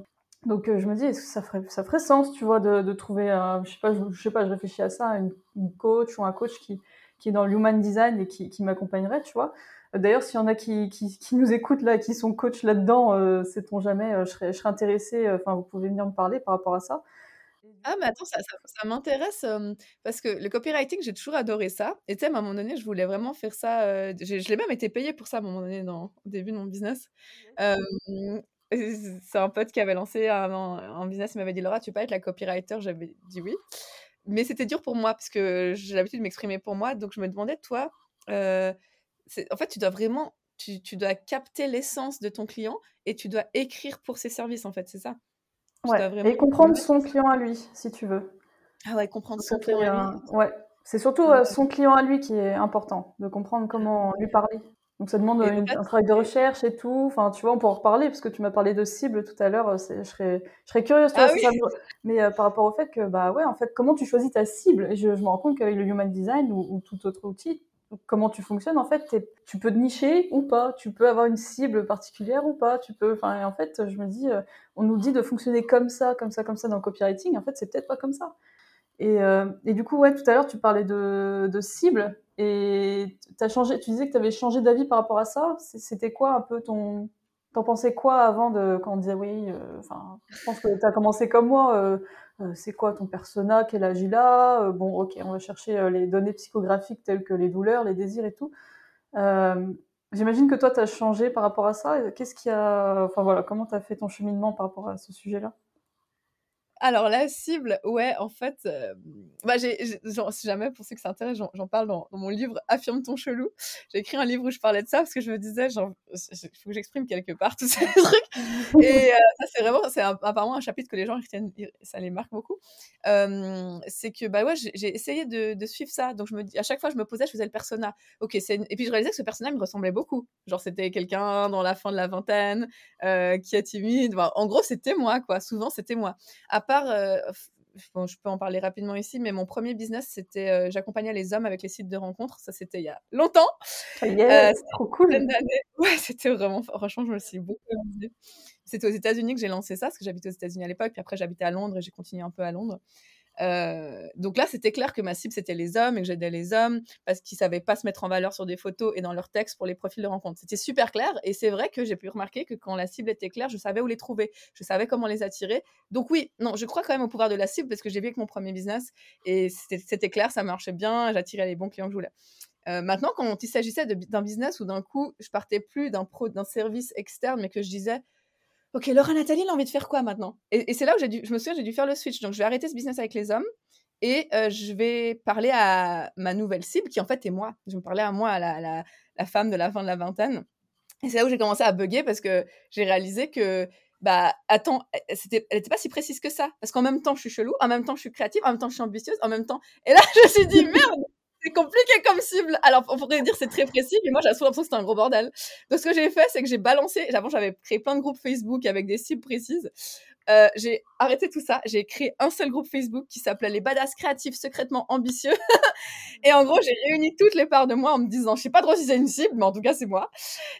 donc je me dis, est-ce que ça ferait, ça ferait sens, tu vois, de, de trouver, je sais pas, je, je, sais pas, je réfléchis à ça, une, une coach ou un coach qui, qui est dans le human design et qui, qui m'accompagnerait, tu vois. D'ailleurs, s'il y en a qui, qui, qui, nous écoutent là, qui sont coach là-dedans, euh, sait-on jamais, euh, je serais, je serais intéressée, euh, enfin, vous pouvez venir me parler par rapport à ça. Ah, mais attends, ça, ça, ça m'intéresse parce que le copywriting, j'ai toujours adoré ça. Et tu sais, à un moment donné, je voulais vraiment faire ça. je l'ai même été payée pour ça à un moment donné dans, au début de mon business. c'est un pote qui avait lancé un, un business, il m'avait dit Laura, tu veux pas être la copywriter? J'avais dit oui. Mais c'était dur pour moi parce que j'ai l'habitude de m'exprimer pour moi. Donc je me demandais, toi, en fait, tu dois vraiment tu, dois capter l'essence de ton client et tu dois écrire pour ses services, en fait, c'est ça? Ouais, et comprendre son client à lui, si tu veux. Ah ouais, comprendre son client à lui. Ouais, c'est surtout euh, son client à lui qui est important, de comprendre comment lui parler. Donc ça demande un travail de recherche et tout. Enfin, tu vois, on peut en reparler parce que tu m'as parlé de cible tout à l'heure. Euh, je serais, je serais curieuse. Ah mais euh, par rapport au fait que, bah ouais, en fait, comment tu choisis ta cible? Et je, me rends compte qu'avec le human design ou, tout autre outil, comment tu fonctionnes, en fait, tu peux te nicher ou pas. Tu peux avoir une cible particulière ou pas. Tu peux, enfin, en fait, je me dis, on nous dit de fonctionner comme ça, comme ça, comme ça dans le copywriting. En fait, c'est peut-être pas comme ça. Euh, et, du coup, ouais, tout à l'heure, tu parlais de, de cible et changé, tu disais que tu avais changé d'avis par rapport à ça. C'était quoi un peu ton. T'en pensais quoi avant de. Quand on disait oui, euh, enfin, je pense que tu as commencé comme moi. Euh, c'est quoi ton persona Quel âge il a Bon, ok, on va chercher les données psychographiques telles que les douleurs, les désirs et tout. J'imagine que toi, tu as changé par rapport à ça. Qu'est-ce a. Enfin voilà, comment tu as fait ton cheminement par rapport à ce sujet-là? Alors, la cible, ouais, en fait, euh, bah, j'ai, si jamais, pour ceux que ça j'en, parle dans, mon livre Affirme ton chelou. J'ai écrit un livre où je parlais de ça parce que je me disais, il faut que j'exprime quelque part tous ces trucs. Et euh, ça, c'est vraiment, c'est apparemment un chapitre que les gens ça les marque beaucoup. c'est que, bah ouais, j'ai, essayé de, suivre ça. Donc, je me dis, à chaque fois, je me posais, je faisais le persona. C'est et puis je réalisais que ce personnage me ressemblait beaucoup. Genre, c'était quelqu'un dans la fin de la vingtaine, euh, qui est timide. en gros, c'était moi, quoi. Souvent, c'était moi. Euh, je peux en parler rapidement ici, mais mon premier business, c'était euh, j'accompagnais les hommes avec les sites de rencontres. Ça, c'était il y a longtemps. Euh, trop cool. Ouais, c'était vraiment, franchement, je me suis beaucoup amusée. C'était aux États-Unis que j'ai lancé ça, parce que j'habitais aux États-Unis à l'époque, puis après j'habitais à Londres et j'ai continué un peu à Londres. Euh, donc là, c'était clair que ma cible, c'était les hommes et que j'aidais les hommes parce qu'ils savaient pas se mettre en valeur sur des photos et dans leurs textes pour les profils de rencontre. C'était super clair et c'est vrai que j'ai pu remarquer que quand la cible était claire, je savais où les trouver, je savais comment les attirer. Donc oui, non, je crois quand même au pouvoir de la cible parce que j'ai vu avec mon premier business et c'était clair, ça marchait bien, j'attirais les bons clients que je voulais. Euh, maintenant, quand il s'agissait d'un business où d'un coup, je partais plus d'un service externe, mais que je disais, ok, Laura Nathalie, elle a envie de faire quoi maintenant? Et, c'est là où j'ai dû, je me souviens, j'ai dû faire le switch. Donc, je vais arrêter ce business avec les hommes et euh, je vais parler à ma nouvelle cible qui en fait est moi. Je me parlais à moi, à la, la, femme de la fin de la vingtaine. Et c'est là où j'ai commencé à bugger parce que j'ai réalisé que bah attends, c'était, elle n'était pas si précise que ça. Parce qu'en même temps, je suis chelou, en même temps, je suis créative, en même temps, je suis ambitieuse, en même temps. Et là, je me suis dit, merde, c'est compliqué comme cible. Alors, on pourrait dire c'est très précis, mais moi, j'ai l'impression que c'était un gros bordel. Donc, ce que j'ai fait, c'est que j'ai balancé. Avant, j'avais créé plein de groupes Facebook avec des cibles précises. Euh, j'ai arrêté tout ça. J'ai créé un seul groupe Facebook qui s'appelait Les Badass Créatifs Secrètement Ambitieux. et en gros, j'ai réuni toutes les parts de moi en me disant, je sais pas trop si c'est une cible, mais en tout cas, c'est moi.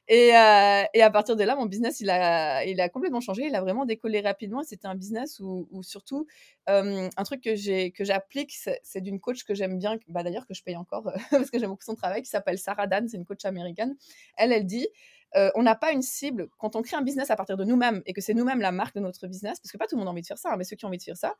Et, euh, à partir de là, mon business, il a, il a complètement changé. Il a vraiment décollé rapidement. C'était un business où, surtout, euh, un truc que j'applique, c'est d'une coach que j'aime bien, bah d'ailleurs que je paye encore parce que j'aime beaucoup son travail, qui s'appelle Sarah Dan. C'est une coach américaine. Elle, elle dit euh, on n'a pas une cible. Quand on crée un business à partir de nous-mêmes et que c'est nous-mêmes la marque de notre business, parce que pas tout le monde a envie de faire ça, hein, mais ceux qui ont envie de faire ça,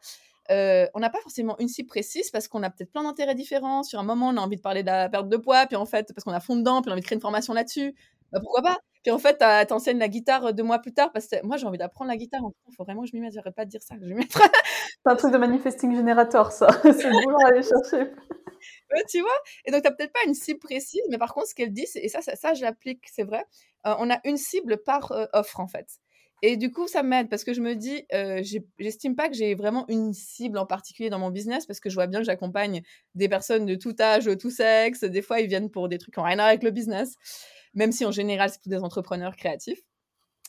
euh, on n'a pas forcément une cible précise parce qu'on a peut-être plein d'intérêts différents. Sur un moment, on a envie de parler de la perte de poids, puis en fait, parce qu'on a fond dedans, puis on a envie de créer une formation là-dessus. Bah, pourquoi pas? Puis en fait, t'enseignes la guitare deux mois plus tard parce que moi, j'ai envie d'apprendre la guitare. Il faut vraiment que je m'y mette. J'arrête pas de dire ça. Je c'est un truc de manifesting generator, ça. c'est boulot à aller chercher tu vois Et donc, tu n'as peut-être pas une cible précise, mais par contre, ce qu'elle dit, et ça, ça, ça je l'applique, c'est vrai, euh, on a une cible par euh, offre, en fait. Et du coup, ça m'aide parce que je me dis, euh, j'estime pas que j'ai vraiment une cible en particulier dans mon business parce que je vois bien que j'accompagne des personnes de tout âge, tout sexe. Des fois, ils viennent pour des trucs en rien à voir avec le business, même si en général, c'est tous des entrepreneurs créatifs.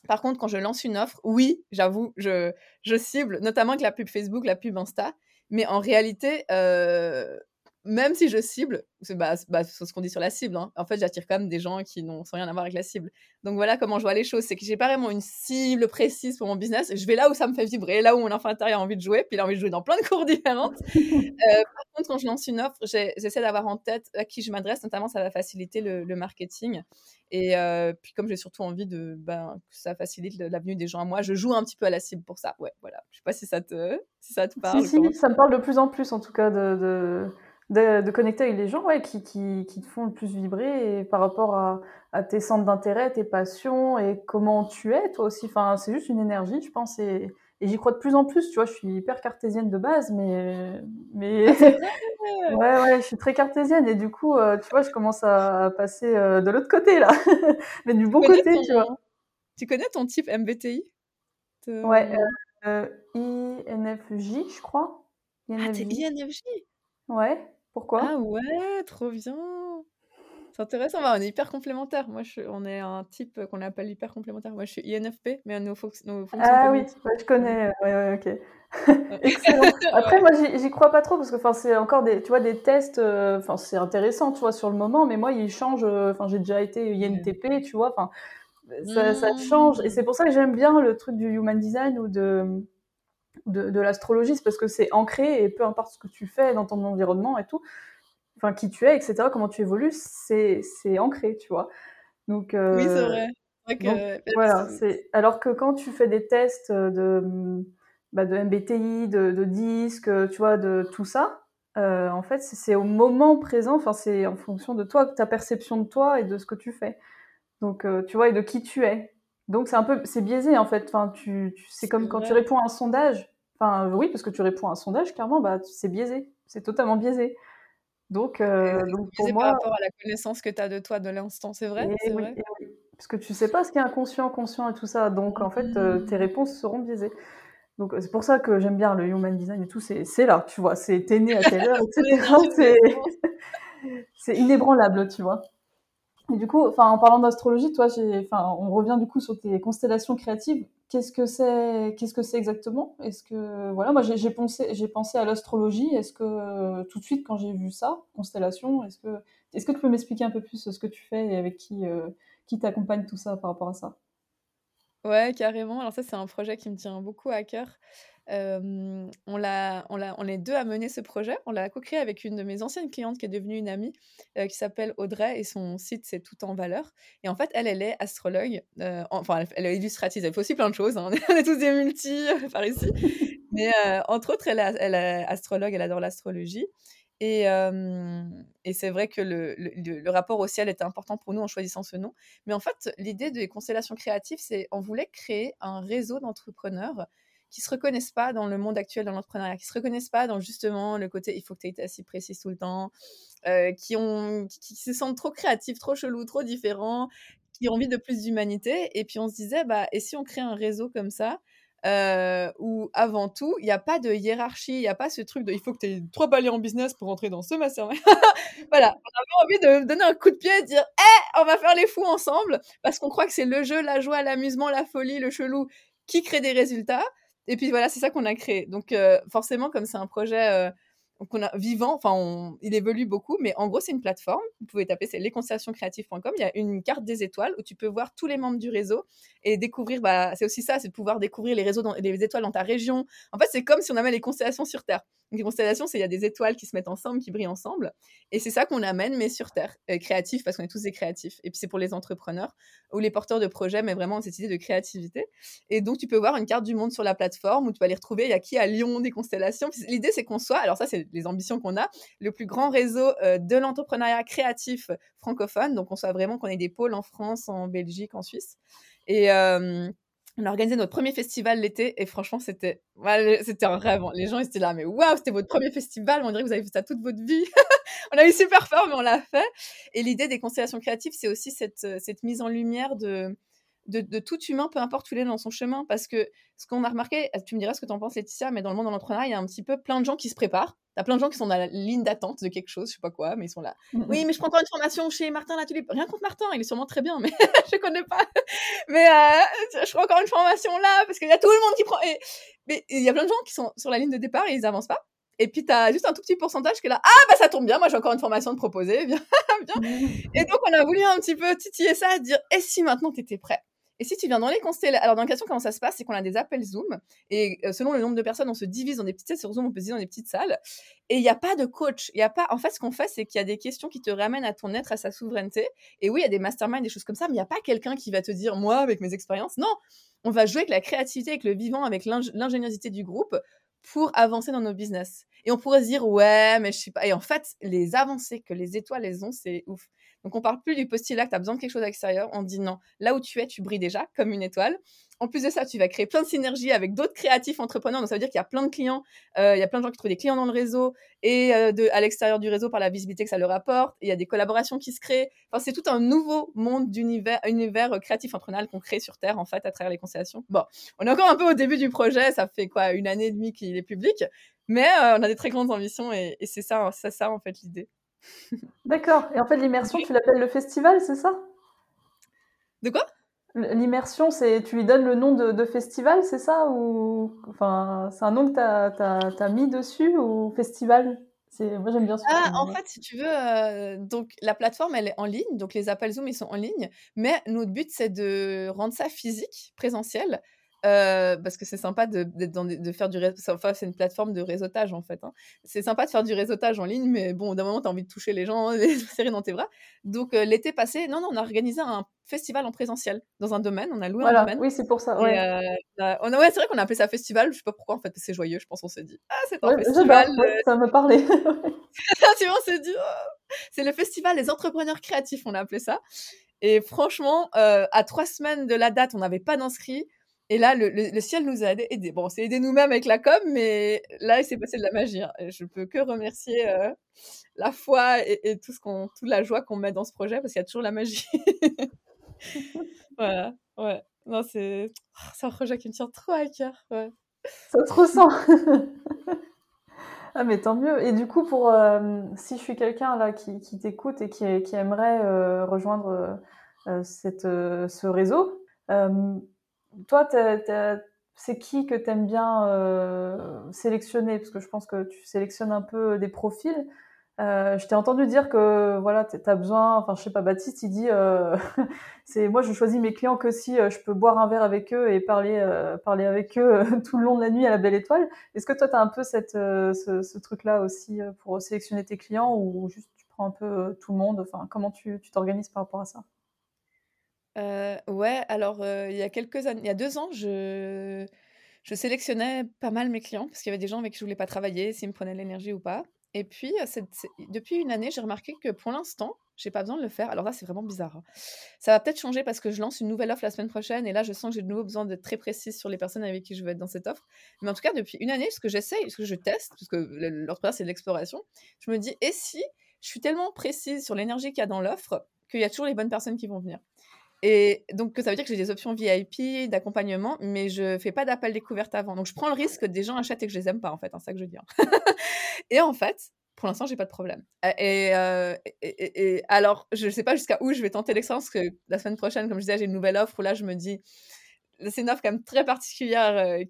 Par contre, quand je lance une offre, oui, j'avoue, je, je cible, notamment avec la pub Facebook, la pub Insta. Mais en réalité, euh, même si je cible, c'est bah, bah, ce qu'on dit sur la cible, hein. en fait, j'attire quand même des gens qui n'ont rien à voir avec la cible. Donc voilà comment je vois les choses, c'est que j'ai pas vraiment une cible précise pour mon business. Je vais là où ça me fait vibrer, là où mon enfant intérieur a envie de jouer, puis il a envie de jouer dans plein de cours différentes. euh, par contre, quand je lance une offre, j'essaie d'avoir en tête à qui je m'adresse, notamment ça va faciliter le, marketing. Et euh, puis comme j'ai surtout envie de ben, que ça facilite l'avenue des gens à moi, je joue un petit peu à la cible pour ça. Ouais, voilà. Je sais pas si ça te, si ça te parle. Si, si, ça me parle de plus en plus en tout cas de de, connecter avec les gens ouais, qui, qui, qui, te font le plus vibrer et par rapport à, à tes centres d'intérêt, tes passions et comment tu es toi aussi. Enfin, c'est juste une énergie, je pense, et, et j'y crois de plus en plus, tu vois, je suis hyper cartésienne de base, mais, mais, ouais, ouais, je suis très cartésienne, et du coup, euh, tu vois, je commence à passer euh, de l'autre côté, là, mais du bon côté, tu vois. Tu connais ton type MBTI Ouais, euh, INFJ, je crois. INFJ. Ah, t'es INFJ Ouais, pourquoi? Ah ouais, trop bien c'est intéressant, on est hyper complémentaires. Moi, je, on est un type qu'on appelle hyper complémentaire. Moi, je suis INFP, mais nos, nos fonctions Ah oui, je connais. Ouais, ouais, ok. Excellent. Après, moi, j'y crois pas trop parce que, enfin, c'est encore des, tu vois, des tests. Euh, enfin, c'est intéressant, tu vois, sur le moment, mais moi, ils changent. Euh, enfin, j'ai déjà été INTP, tu vois. Enfin, ça, ça, change, et c'est pour ça que j'aime bien le truc du human design ou de de, de l'astrologie, parce que c'est ancré et peu importe ce que tu fais dans ton environnement et tout, enfin qui tu es, etc., comment tu évolues, c'est ancré, tu vois. Donc, euh, oui, c'est vrai. voilà, c'est alors que quand tu fais des tests de, bah, de MBTI, de, de disque, tu vois, de tout ça, euh, en fait, c'est au moment présent, enfin, c'est en fonction de toi, ta perception de toi et de ce que tu fais. Donc, euh, tu vois, et de qui tu es. Donc, c'est un peu, c'est biaisé, en fait. Enfin, tu, tu c'est comme quand tu réponds à un sondage. Enfin, oui, parce que tu réponds à un sondage, clairement, bah, c'est biaisé. C'est totalement biaisé. Donc, euh, donc pour moi. Par rapport à la connaissance que tu as de toi de l'instant, c'est vrai, vrai? Parce que tu sais pas ce qui est inconscient, conscient et tout ça. Donc, en fait, euh, tes réponses seront biaisées. Donc, c'est pour ça que j'aime bien le human design et tout. C'est là, tu vois. C'est t'es né à telle heure, etc. c'est inébranlable, tu vois. Et du coup, en parlant d'astrologie, toi, on revient du coup sur tes constellations créatives. Qu'est-ce que c'est Qu'est-ce que c'est exactement? Est-ce que voilà, moi j'ai pensé j'ai pensé à l'astrologie. Est-ce que tout de suite quand j'ai vu ça, constellation, est-ce que est-ce que tu peux m'expliquer un peu plus ce que tu fais et avec qui euh, qui t'accompagne tout ça par rapport à ça? Ouais, carrément. Alors ça, c'est un projet qui me tient beaucoup à cœur on, l'a, on, l'a, on est deux à mener ce projet. On l'a co-créé avec une de mes anciennes clientes qui est devenue une amie, qui s'appelle Audrey, et son site, c'est Tout en valeur. Et en fait, elle, elle est astrologue, enfin, elle, est illustratrice, elle fait aussi plein de choses, hein. on est tous des multi par ici. Mais entre autres, elle, elle est astrologue, elle adore l'astrologie. Et, et, c'est vrai que le, le, le, rapport au ciel était important pour nous en choisissant ce nom. Mais en fait, l'idée des constellations créatives, c'est on voulait créer un réseau d'entrepreneurs qui se reconnaissent pas dans le monde actuel de l'entrepreneuriat, qui se reconnaissent pas dans justement le côté il faut que tu aies assez précis tout le temps, euh, qui, ont, qui, se sentent trop créatifs, trop chelous, trop différents, qui ont envie de plus d'humanité. Et puis on se disait, bah, et si on crée un réseau comme ça euh, où avant tout, il n'y a pas de hiérarchie, il n'y a pas ce truc de il faut que tu aies trois balais en business pour entrer dans ce mastermind. voilà, on avait envie de donner un coup de pied et dire hé, on va faire les fous ensemble parce qu'on croit que c'est le jeu, la joie, l'amusement, la folie, le chelou qui crée des résultats. Et puis voilà, c'est ça qu'on a créé. Donc euh, forcément, comme c'est un projet euh, qu'on a vivant, enfin, il évolue beaucoup, mais en gros, c'est une plateforme. Vous pouvez taper, c'est. Il y a une carte des étoiles où tu peux voir tous les membres du réseau et découvrir. Bah, c'est aussi ça, c'est de pouvoir découvrir les réseaux, dans, les étoiles dans ta région. En fait, c'est comme si on avait les constellations sur Terre. Une constellation, c'est il y a des étoiles qui se mettent ensemble, qui brillent ensemble. Et c'est ça qu'on amène, mais sur Terre. Euh, créatif, parce qu'on est tous des créatifs. Et puis c'est pour les entrepreneurs ou les porteurs de projets, mais vraiment cette idée de créativité. Et donc tu peux voir une carte du monde sur la plateforme où tu vas les retrouver. Il y a qui à Lyon des constellations. L'idée, c'est qu'on soit, alors ça, c'est les ambitions qu'on a, le plus grand réseau euh, de l'entrepreneuriat créatif francophone. Donc on soit vraiment qu'on ait des pôles en France, en Belgique, en Suisse. Et, euh, on a organisé notre premier festival l'été et franchement c'était c'était un rêve. Les gens étaient là mais waouh c'était votre premier festival, on dirait que vous avez fait ça toute votre vie. on a eu super peur mais on l'a fait. Et l'idée des constellations créatives c'est aussi cette, cette mise en lumière de de, tout humain, peu importe où il est dans son chemin. Parce que ce qu'on a remarqué, tu me diras ce que tu en penses, Laetitia, mais dans le monde de l'entrepreneuriat, il y a un petit peu plein de gens qui se préparent. T'as plein de gens qui sont dans la ligne d'attente de quelque chose, je sais pas quoi, mais ils sont là. Mmh oui, mais je prends encore une formation chez Martin Latulipe. Rien contre Martin, il est sûrement très bien, mais je connais pas. Mais euh, je prends encore une formation là, parce qu'il y a tout le monde qui prend. Et... Mais il y a plein de gens qui sont sur la ligne de départ et ils avancent pas. Et puis, tu as juste un tout petit pourcentage qui est là. Ah, bah ça tombe bien, moi j'ai encore une formation de proposer. Bien, bien. Mmh et donc, on a voulu un petit peu titiller ça, dire et si maintenant tu étais prêt? Et si tu viens dans les constellations, alors dans la question, comment ça se passe C'est qu'on a des appels Zoom, et euh, selon le nombre de personnes, on se divise dans des petites salles. Sur Zoom, on peut se diviser dans des petites salles. Et il n'y a pas de coach. Y a pas. En fait, ce qu'on fait, c'est qu'il y a des questions qui te ramènent à ton être, à sa souveraineté. Et oui, il y a des masterminds, des choses comme ça, mais il n'y a pas quelqu'un qui va te dire, moi, avec mes expériences. Non, on va jouer avec la créativité, avec le vivant, avec l'ingéniosité du groupe pour avancer dans nos business. Et on pourrait se dire, ouais, mais je sais pas. Et en fait, les avancées que les étoiles, elles ont, c'est ouf. Donc, on parle plus du postulat que tu as besoin de quelque chose extérieur. On dit non, là où tu es, tu brilles déjà comme une étoile. En plus de ça, tu vas créer plein de synergies avec d'autres créatifs entrepreneurs. Donc, ça veut dire qu'il y a plein de clients, euh, il y a plein de gens qui trouvent des clients dans le réseau et euh, de, à l'extérieur du réseau par la visibilité que ça leur apporte. Il y a des collaborations qui se créent. Enfin, c'est tout un nouveau monde d'univers univers créatif entrepreneurial qu'on crée sur Terre, en fait, à travers les constellations. Bon, on est encore un peu au début du projet. Ça fait quoi, une année et demie qu'il est public. Mais euh, on a des très grandes ambitions et, c'est ça, c'est ça, en fait, l'idée. D'accord. Et en fait, l'immersion, tu l'appelles le festival, c'est ça? De quoi? L'immersion, c'est tu lui donnes le nom de, festival, c'est ça? Ou enfin, c'est un nom que tu as, mis dessus ou festival? Moi j'aime bien Ah, en fait, si tu veux, euh, donc la plateforme elle est en ligne, donc les appels Zoom ils sont en ligne, mais notre but c'est de rendre ça physique, présentiel, euh, parce que c'est sympa de, de, faire du enfin c'est une plateforme de réseautage en fait hein. c'est sympa de faire du réseautage en ligne mais bon d'un moment tu as envie de toucher les gens les serrer dans tes bras. Donc euh, l'été passé non non on a organisé un festival en présentiel dans un domaine on a loué un domaine. oui c'est pour ça ouais, euh, on a, ouais c'est vrai qu'on a appelé ça festival je sais pas pourquoi en fait c'est joyeux je pense on s'est dit ah c'est un festival ça me parlait. On s'est dit oh, c'est le festival des entrepreneurs créatifs on a appelé ça. Et franchement à trois semaines de la date on n'avait pas d'inscrits et là, le, ciel nous a aidés. Bon, c'est aidé nous-mêmes avec la com, mais là, il s'est passé de la magie. Hein. Je peux que remercier euh, la foi et, tout ce qu'on, toute la joie qu'on met dans ce projet, parce qu'il y a toujours la magie. voilà, ouais. Non, c'est, oh, c'est un projet qui me tient trop à cœur. Ouais. Ça se ressent. ah, mais tant mieux. Et du coup, pour euh, si je suis quelqu'un là qui, t'écoute et qui, qui aimerait euh, rejoindre cette, ce réseau, toi, c'est qui que tu aimes bien euh, sélectionner? Parce que je pense que tu sélectionnes un peu des profils. Euh, je t'ai entendu dire que voilà, tu as besoin, enfin je sais pas, Baptiste il dit, euh, c'est moi je choisis mes clients que si je peux boire un verre avec eux et parler, parler avec eux tout le long de la nuit à la belle étoile. Est-ce que toi tu as un peu cette, ce, ce truc-là aussi pour sélectionner tes clients ou juste tu prends un peu tout le monde? Enfin, comment tu t'organises par rapport à ça? Ouais, alors, il y a quelques années il y a 2 ans, je sélectionnais pas mal mes clients parce qu'il y avait des gens avec qui je voulais pas travailler, s'ils me prenaient l'énergie ou pas et puis, depuis une année, j'ai remarqué que pour l'instant, j'ai pas besoin de le faire. Alors là, c'est vraiment bizarre, hein. Ça va peut-être changer parce que je lance une nouvelle offre la semaine prochaine et là, je sens que j'ai de nouveau besoin d'être très précise sur les personnes avec qui je veux être dans cette offre. Mais en tout cas, depuis une année, ce que j'essaye, ce que je teste, parce que l'entrepreneuriat, c'est de l'exploration, je me dis: «Et si je suis tellement précise sur l'énergie qu'il y a dans l'offre, qu'il y a toujours les bonnes personnes qui vont venir?» Et donc, ça veut dire que j'ai des options VIP, d'accompagnement, mais je fais pas d'appel découverte avant. Donc, je prends le risque que des gens achètent et que je les aime pas, en fait. C'est ça que je veux dire. et en fait, pour l'instant, j'ai pas de problème. Euh, et, alors, je sais pas jusqu'à où je vais tenter l'expérience, que la semaine prochaine, comme je disais, j'ai une nouvelle offre où là, je me dis, c'est une offre quand même très particulière euh,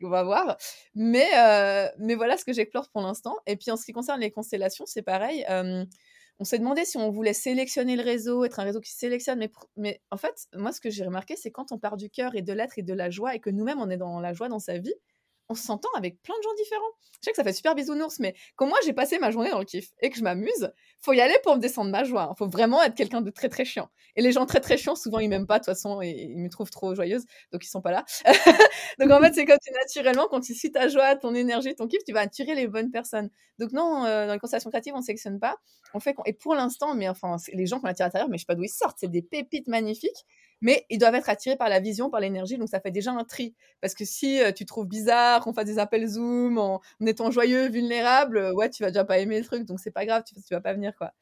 qu'on va voir. Mais, euh, mais voilà ce que j'explore pour l'instant. Et puis, en ce qui concerne les constellations, c'est pareil on s'est demandé si on voulait sélectionner le réseau, être un réseau qui sélectionne, mais, mais en fait, moi, ce que j'ai remarqué, c'est quand on part du cœur et de l'être et de la joie, et que nous-mêmes, on est dans la joie dans sa vie, on s'entend avec plein de gens différents. Je sais que ça fait super bisounours, mais quand moi j'ai passé ma journée dans le kiff et que je m'amuse, faut y aller pour me descendre ma joie. Hein. faut vraiment être quelqu'un de très très chiant. Et les gens très très chiants, souvent ils m'aiment pas de toute façon et ils me trouvent trop joyeuse, donc ils sont pas là. donc en fait, c'est comme tu naturellement, quand tu suis ta joie, ton énergie, ton kiff, tu vas attirer les bonnes personnes. Donc non, euh, dans les constellations créatives, on sélectionne pas. On fait et pour l'instant, mais enfin, les gens qu'on attire à l'intérieur, mais je sais pas d'où ils sortent, c'est des pépites magnifiques mais ils doivent être attirés par la vision, par l'énergie, donc ça fait déjà un tri. Parce que si euh, tu trouves bizarre qu'on fasse des appels Zoom en, étant joyeux, vulnérable, euh, ouais, tu vas déjà pas aimer le truc, donc c'est pas grave, tu, tu vas pas venir, quoi.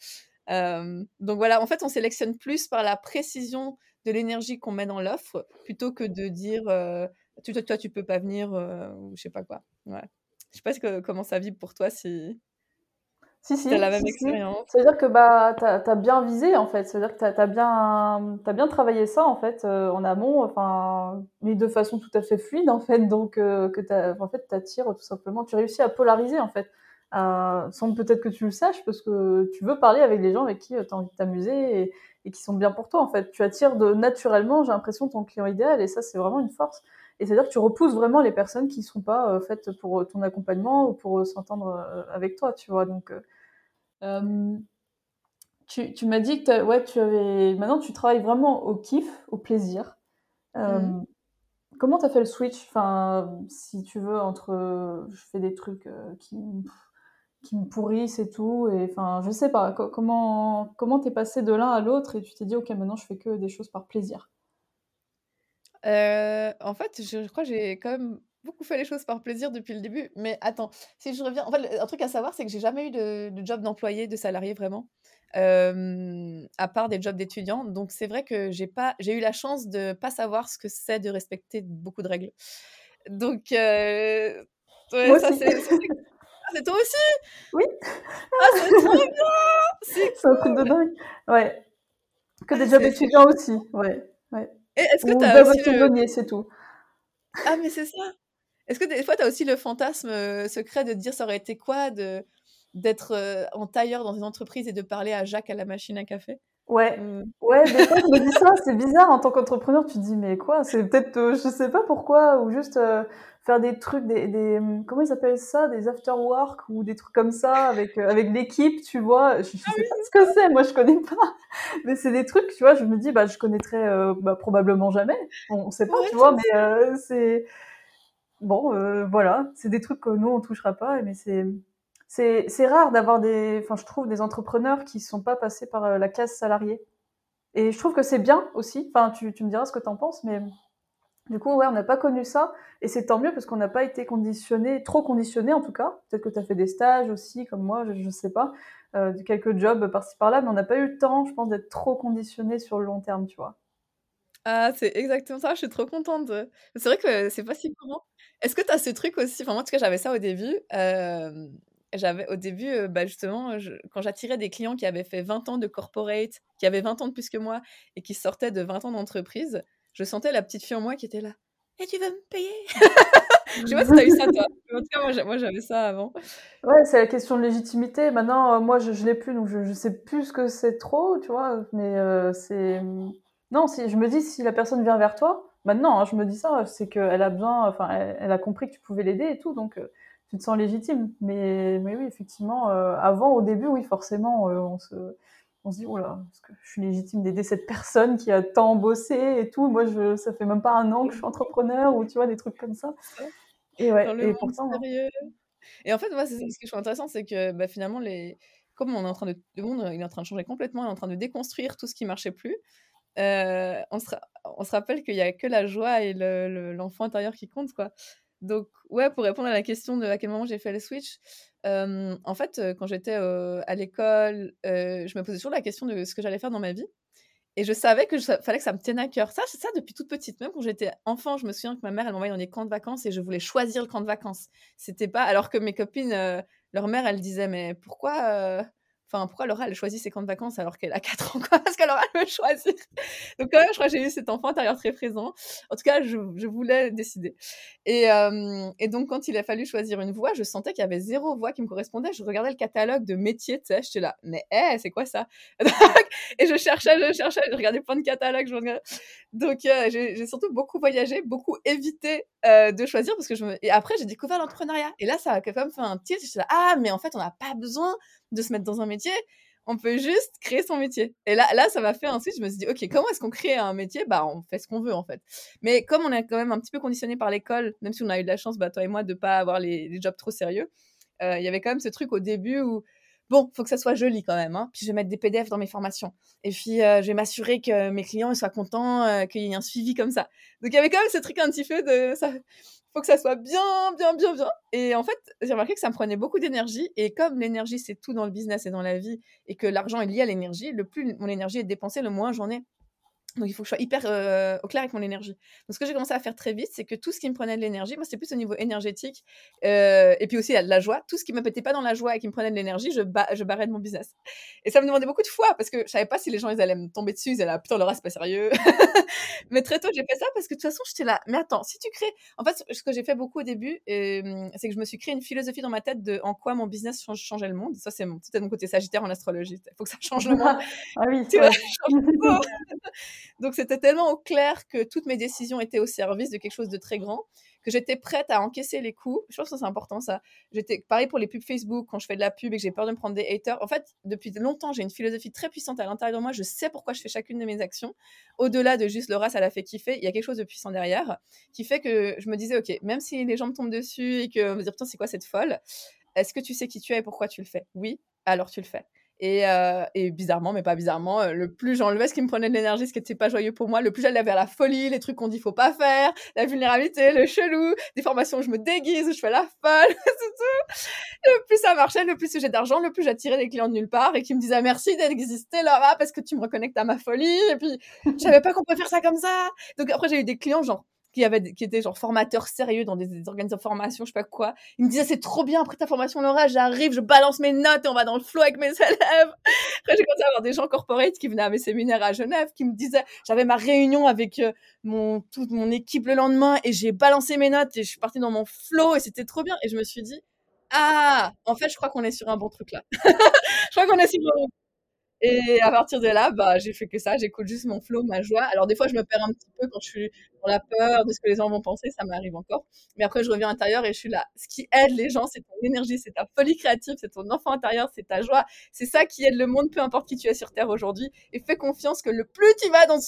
Euh, donc voilà, en fait, on sélectionne plus par la précision de l'énergie qu'on met dans l'offre, plutôt que de dire, tu, toi, toi, tu peux pas venir, ou je sais pas quoi. Ouais. Je sais pas comment ça vibre pour toi, si... Si, si. T'as la même expérience. Ça veut dire que bah, tu as, bien visé, en fait. Ça veut dire que tu as, bien, as bien travaillé ça, en fait, euh, en amont, enfin, mais de façon tout à fait fluide, en fait. Donc, euh, que as, en fait, attires tout simplement. Tu réussis à polariser, en fait. Euh, sans peut-être que tu le saches, parce que tu veux parler avec des gens avec qui tu as envie de t'amuser et, et, qui sont bien pour toi, en fait. Tu attires de, naturellement, j'ai l'impression, ton client idéal, et ça, c'est vraiment une force. Et c'est-à-dire que tu repousses vraiment les personnes qui ne sont pas faites pour ton accompagnement ou pour s'entendre avec toi, tu vois. Donc, euh, tu, tu m'as dit que ouais, tu avais. Maintenant, tu travailles vraiment au kiff, au plaisir. Euh, mhm. Comment tu as fait le switch? Enfin, si tu veux, entre je fais des trucs euh, qui, qui me pourrissent et tout. Et enfin, je sais pas, comment comment t'es passé de l'un à l'autre et tu t'es dit, ok, maintenant je fais que des choses par plaisir? Euh, en fait, je, crois que j'ai quand même beaucoup fait les choses par plaisir depuis le début. Mais attends, si je reviens, en fait, un truc à savoir, c'est que j'ai jamais eu de, job d'employé, de salarié vraiment, à part des jobs d'étudiant. Donc c'est vrai que j'ai pas, j'ai eu la chance de pas savoir ce que c'est de respecter beaucoup de règles. Donc euh, ouais, ça c'est. Ah, c'est toi aussi? Oui. Ah, c'est trop bien C'est un truc de dingue. Ouais. Que des ah, jobs étudiants aussi. Ouais. ouais. Est-ce que tu as aussi le... c'est tout. Ah, mais c'est ça. Est-ce que des fois, tu as aussi le fantasme euh, secret de dire ça aurait été quoi de d'être euh, en tailleur dans une entreprise et de parler à Jacques à la machine à café? Ouais, mmh. ouais, des fois je me dis ça, c'est bizarre en tant qu'entrepreneur, tu te dis mais quoi, c'est peut-être, euh, je sais pas pourquoi, ou juste faire des trucs, des, des, mmh, comment ils appellent ça, des after work ou des trucs comme ça avec euh, avec l'équipe, tu vois. Je, je ah sais pas ce que c'est, moi je connais pas, mais c'est des trucs, tu vois. Je me dis bah je connaîtrais euh, bah, probablement jamais, on, sait pas, tu vois, mais euh, c'est bon, voilà, c'est des trucs que nous on touchera pas, mais c'est c'est rare d'avoir des, enfin je trouve des entrepreneurs qui sont pas passés par la case salariée. Et je trouve que c'est bien aussi. Enfin, tu, me diras ce que tu en penses, mais du coup, on n'a pas connu ça, et c'est tant mieux parce qu'on n'a pas été conditionné, trop conditionné en tout cas. Peut-être que tu as fait des stages aussi, comme moi, je ne sais pas, euh, quelques jobs par-ci par-là, mais on n'a pas eu le temps, je pense, d'être trop conditionné sur le long terme, tu vois. Ah, c'est exactement ça, je suis trop contente. C'est vrai que c'est pas si courant. Est-ce que tu as ce truc aussi Enfin, moi, en tout cas, j'avais ça au début. Euh, j'avais au début, euh, bah, justement, quand j'attirais des clients qui avaient fait 20 ans de corporate, qui avaient 20 ans de plus que moi et qui sortaient de 20 ans d'entreprise, je sentais la petite fille en moi qui était là. Et tu veux me payer? Je sais pas si t'as eu ça toi. En tout cas, moi j'avais ça avant. Ouais, c'est la question de légitimité. Maintenant, euh, moi je, je l'ai plus, donc je, je sais plus ce que c'est trop, tu vois. Mais euh, c'est. Non, si je me dis si la personne vient vers toi, maintenant, hein, je me dis ça, c'est qu'elle a besoin, enfin, elle, a compris que tu pouvais l'aider et tout, donc euh, tu te sens légitime. Mais, mais oui, effectivement, avant, au début, oui, forcément, on se on se dit, oh là, est-ce que je suis légitime d'aider cette personne qui a tant bossé et tout? Moi, je, ça fait même pas un an que je suis entrepreneur ou tu vois, des trucs comme ça. Et ouais, et pourtant. Hein. Et en fait, moi, ce que je trouve intéressant, c'est que bah, finalement, les... comme on est en train de... le monde il est en train de changer complètement, il est en train de déconstruire tout ce qui marchait plus. Euh, on, se... on, se, rappelle qu'il n'y a que la joie et l'enfant intérieur qui comptent, quoi. Donc, ouais, pour répondre à la question de à quel moment j'ai fait le switch, en fait, quand j'étais à l'école, je me posais toujours la question de ce que j'allais faire dans ma vie. Et je savais que fallait que ça me tienne à cœur. Ça, c'est ça depuis toute petite. Même quand j'étais enfant, je me souviens que ma mère, elle m'envoyait dans des camps de vacances et je voulais choisir le camp de vacances. C'était pas. Alors que mes copines, leur mère, elle disait Mais pourquoi Enfin, pourquoi Laura, elle choisit ses camps de vacances alors qu'elle a 4 ans Parce que Laura, elle veut. Donc, quand même, je crois que j'ai eu cet enfant intérieur très présent. En tout cas, je, je voulais décider. Et, euh, et, donc, quand il a fallu choisir une voie, je sentais qu'il y avait zéro voie qui me correspondait. Je regardais le catalogue de métiers, tu sais, j'étais là, mais hé, c'est quoi ça Et je cherchais, je cherchais, je regardais plein de catalogues. Je regardais... Donc, euh, j'ai surtout beaucoup voyagé, beaucoup évité euh, de choisir parce que je me... Et après, j'ai découvert l'entrepreneuriat. Et là, ça a quand même fait un tilt. J'étais là, ah, mais en fait, on n'a pas besoin de se mettre dans un métier. On peut juste créer son métier. Et là, là ça m'a fait ensuite, je me suis dit, OK, comment est-ce qu'on crée un métier? Bah, on fait ce qu'on veut, en fait. Mais comme on est quand même un petit peu conditionné par l'école, même si on a eu de la chance, bah, toi et moi, de pas avoir les, jobs trop sérieux, euh, il y avait quand même ce truc au début où, bon, faut que ça soit joli quand même. Hein. Puis je vais mettre des PDF dans mes formations. Et puis, euh, je vais m'assurer que mes clients soient contents, euh, qu'il y ait un suivi comme ça. Donc, il y avait quand même ce truc un petit peu de... Ça, faut que ça soit bien, bien, bien, bien. Et en fait, j'ai remarqué que ça me prenait beaucoup d'énergie. Et comme l'énergie, c'est tout dans le business et dans la vie, et que l'argent est lié à l'énergie, le plus mon énergie est dépensée, le moins j'en ai. Donc il faut que je sois hyper euh, au clair avec mon énergie. Donc ce que j'ai commencé à faire très vite, c'est que tout ce qui me prenait de l'énergie, moi c'est plus au niveau énergétique, euh, et puis aussi la joie, tout ce qui ne me mettait pas dans la joie et qui me prenait de l'énergie, je, je barrais de mon business. Et ça me demandait beaucoup de fois, parce que je savais pas si les gens ils allaient me tomber dessus, ils allaient, ah, putain, le reste c'est pas sérieux. mais très tôt j'ai fait ça parce que de toute façon j'étais là, mais attends, si tu crées... En fait, ce que j'ai fait beaucoup au début, euh, c'est que je me suis créé une philosophie dans ma tête de en quoi mon business change, changeait le monde. Ça c'est mon, mon côté sagittaire en astrologie. Il faut que ça change le monde. ah oui, tu Donc c'était tellement au clair que toutes mes décisions étaient au service de quelque chose de très grand que j'étais prête à encaisser les coups. Je pense que c'est important ça. J'étais pareil pour les pubs Facebook quand je fais de la pub et que j'ai peur de me prendre des haters. En fait, depuis longtemps, j'ai une philosophie très puissante à l'intérieur de moi. Je sais pourquoi je fais chacune de mes actions. Au-delà de juste Laura, ça l'a fait kiffer. Il y a quelque chose de puissant derrière qui fait que je me disais, ok, même si les gens me tombent dessus et que me dire putain c'est quoi cette folle, Est-ce que tu sais qui tu es et pourquoi tu le fais? Oui, alors tu le fais. Et, euh, et, bizarrement, mais pas bizarrement, euh, le plus j'enlevais ce qui me prenait de l'énergie, ce qui n'était pas joyeux pour moi, le plus j'allais vers la folie, les trucs qu'on dit faut pas faire, la vulnérabilité, le chelou, des formations où je me déguise, où je fais la folle, tout. Le plus ça marchait, le plus j'ai d'argent, le plus j'attirais des clients de nulle part et qui me disaient merci d'exister Laura parce que tu me reconnectes à ma folie. Et puis je savais pas qu'on peut faire ça comme ça. Donc après j'ai eu des clients genre qui, avait, qui était genre formateur sérieux dans des, organismes de formation, je sais pas quoi. Il me disait c'est trop bien après ta formation Laura, j'arrive, je balance mes notes et on va dans le flow avec mes élèves. Après j'ai commencé à avoir des gens corporate qui venaient à mes séminaires à Genève, qui me disaient j'avais ma réunion avec euh, mon toute mon équipe le lendemain et j'ai balancé mes notes et je suis partie dans mon flow et c'était trop bien et je me suis dit ah en fait je crois qu'on est sur un bon truc là. je crois qu'on est sur un et à partir de là, bah, j'ai fait que ça, j'écoute juste mon flow, ma joie. Alors des fois, je me perds un petit peu quand je suis dans la peur de ce que les gens vont penser, ça m'arrive encore. Mais après, je reviens à l'intérieur et je suis là. Ce qui aide les gens, c'est ton énergie, c'est ta folie créative, c'est ton enfant intérieur, c'est ta joie. C'est ça qui aide le monde, peu importe qui tu es sur Terre aujourd'hui. Et fais confiance que le plus tu vas dans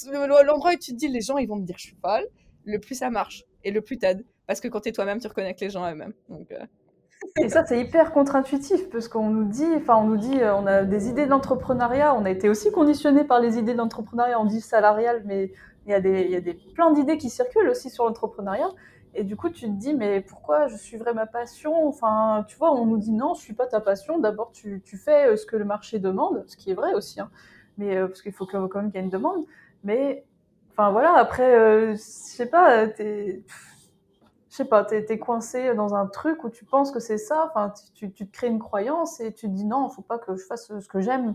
l'endroit où tu te dis, les gens, ils vont me dire, je suis folle, le plus ça marche et le plus t'aide. Parce que quand tu es toi-même, tu reconnectes les gens à eux-mêmes. Donc, euh, et ça, c'est hyper contre-intuitif parce qu'on nous dit, enfin, on nous dit, euh, on a des idées d'entrepreneuriat. On a été aussi conditionné par les idées d'entrepreneuriat. On dit salarial, mais il y a des, il y a des plein d'idées qui circulent aussi sur l'entrepreneuriat. Et du coup, tu te dis, mais pourquoi je suivrais ma passion? Enfin, tu vois, on nous dit non, je suis pas ta passion. D'abord, tu, tu, fais euh, ce que le marché demande, ce qui est vrai aussi, hein. mais euh, parce qu'il faut quand même qu'il y ait une demande. Mais, enfin voilà, après, je sais pas, t'es je sais pas, t'es es coincé dans un truc où tu penses que c'est ça, enfin, tu, tu, te crées une croyance et tu te dis non, faut pas que je fasse ce que j'aime.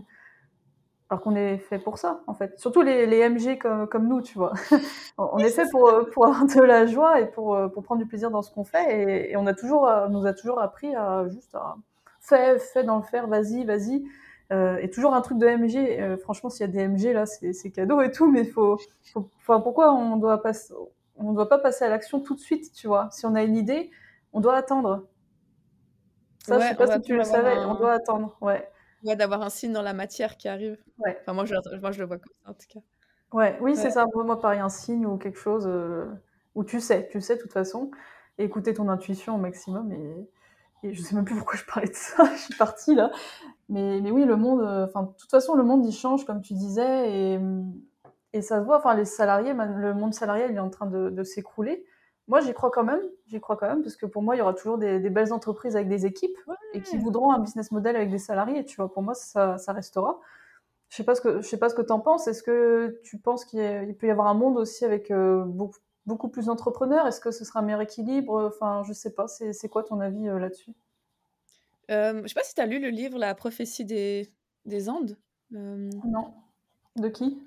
Alors qu'on est fait pour ça, en fait. Surtout les, les MG comme, comme nous, tu vois. on est fait pour, pour avoir de la joie et pour, pour prendre du plaisir dans ce qu'on fait. Et, on a toujours, on nous a toujours appris à juste à fais, fais dans le faire, vas-y, vas-y. Euh, et toujours un truc de MG. Euh, franchement, s'il y a des MG là, c'est cadeau et tout, mais faut, faut, pourquoi on doit passer, on ne doit pas passer à l'action tout de suite, tu vois. Si on a une idée, on doit attendre. Ça, je sais pas si tu le savais, on doit attendre, ouais. Ouais, d'avoir un signe dans la matière qui arrive. Ouais. Enfin, moi, je, moi, je le vois comme ça, en tout cas. Ouais, oui, c'est ça. Moi, pareil, un signe ou quelque chose euh, où tu sais, tu sais de toute façon. écouter ton intuition au maximum. Et, et je sais même plus pourquoi je parlais de ça. je suis partie là. Mais, mais oui, le monde, euh, enfin, de toute façon, le monde, il change, comme tu disais. Et et ça se voit, enfin, les salariés, le monde salarial il est en train de, s'écrouler. Moi, j'y crois quand même, j'y crois quand même, parce que pour moi, il y aura toujours des, belles entreprises avec des équipes et qui voudront un business model avec des salariés. Tu vois, pour moi, ça, ça restera. Je sais pas ce que je sais pas ce que t'en penses. Est-ce que tu penses qu'il peut y avoir un monde aussi avec euh, beaucoup, beaucoup, plus d'entrepreneurs? Est-ce que ce sera un meilleur équilibre? Enfin, je sais pas. C'est quoi ton avis euh, là-dessus? Euh, Je sais pas si tu as lu le livre La prophétie des, des Andes. Euh, non. De qui?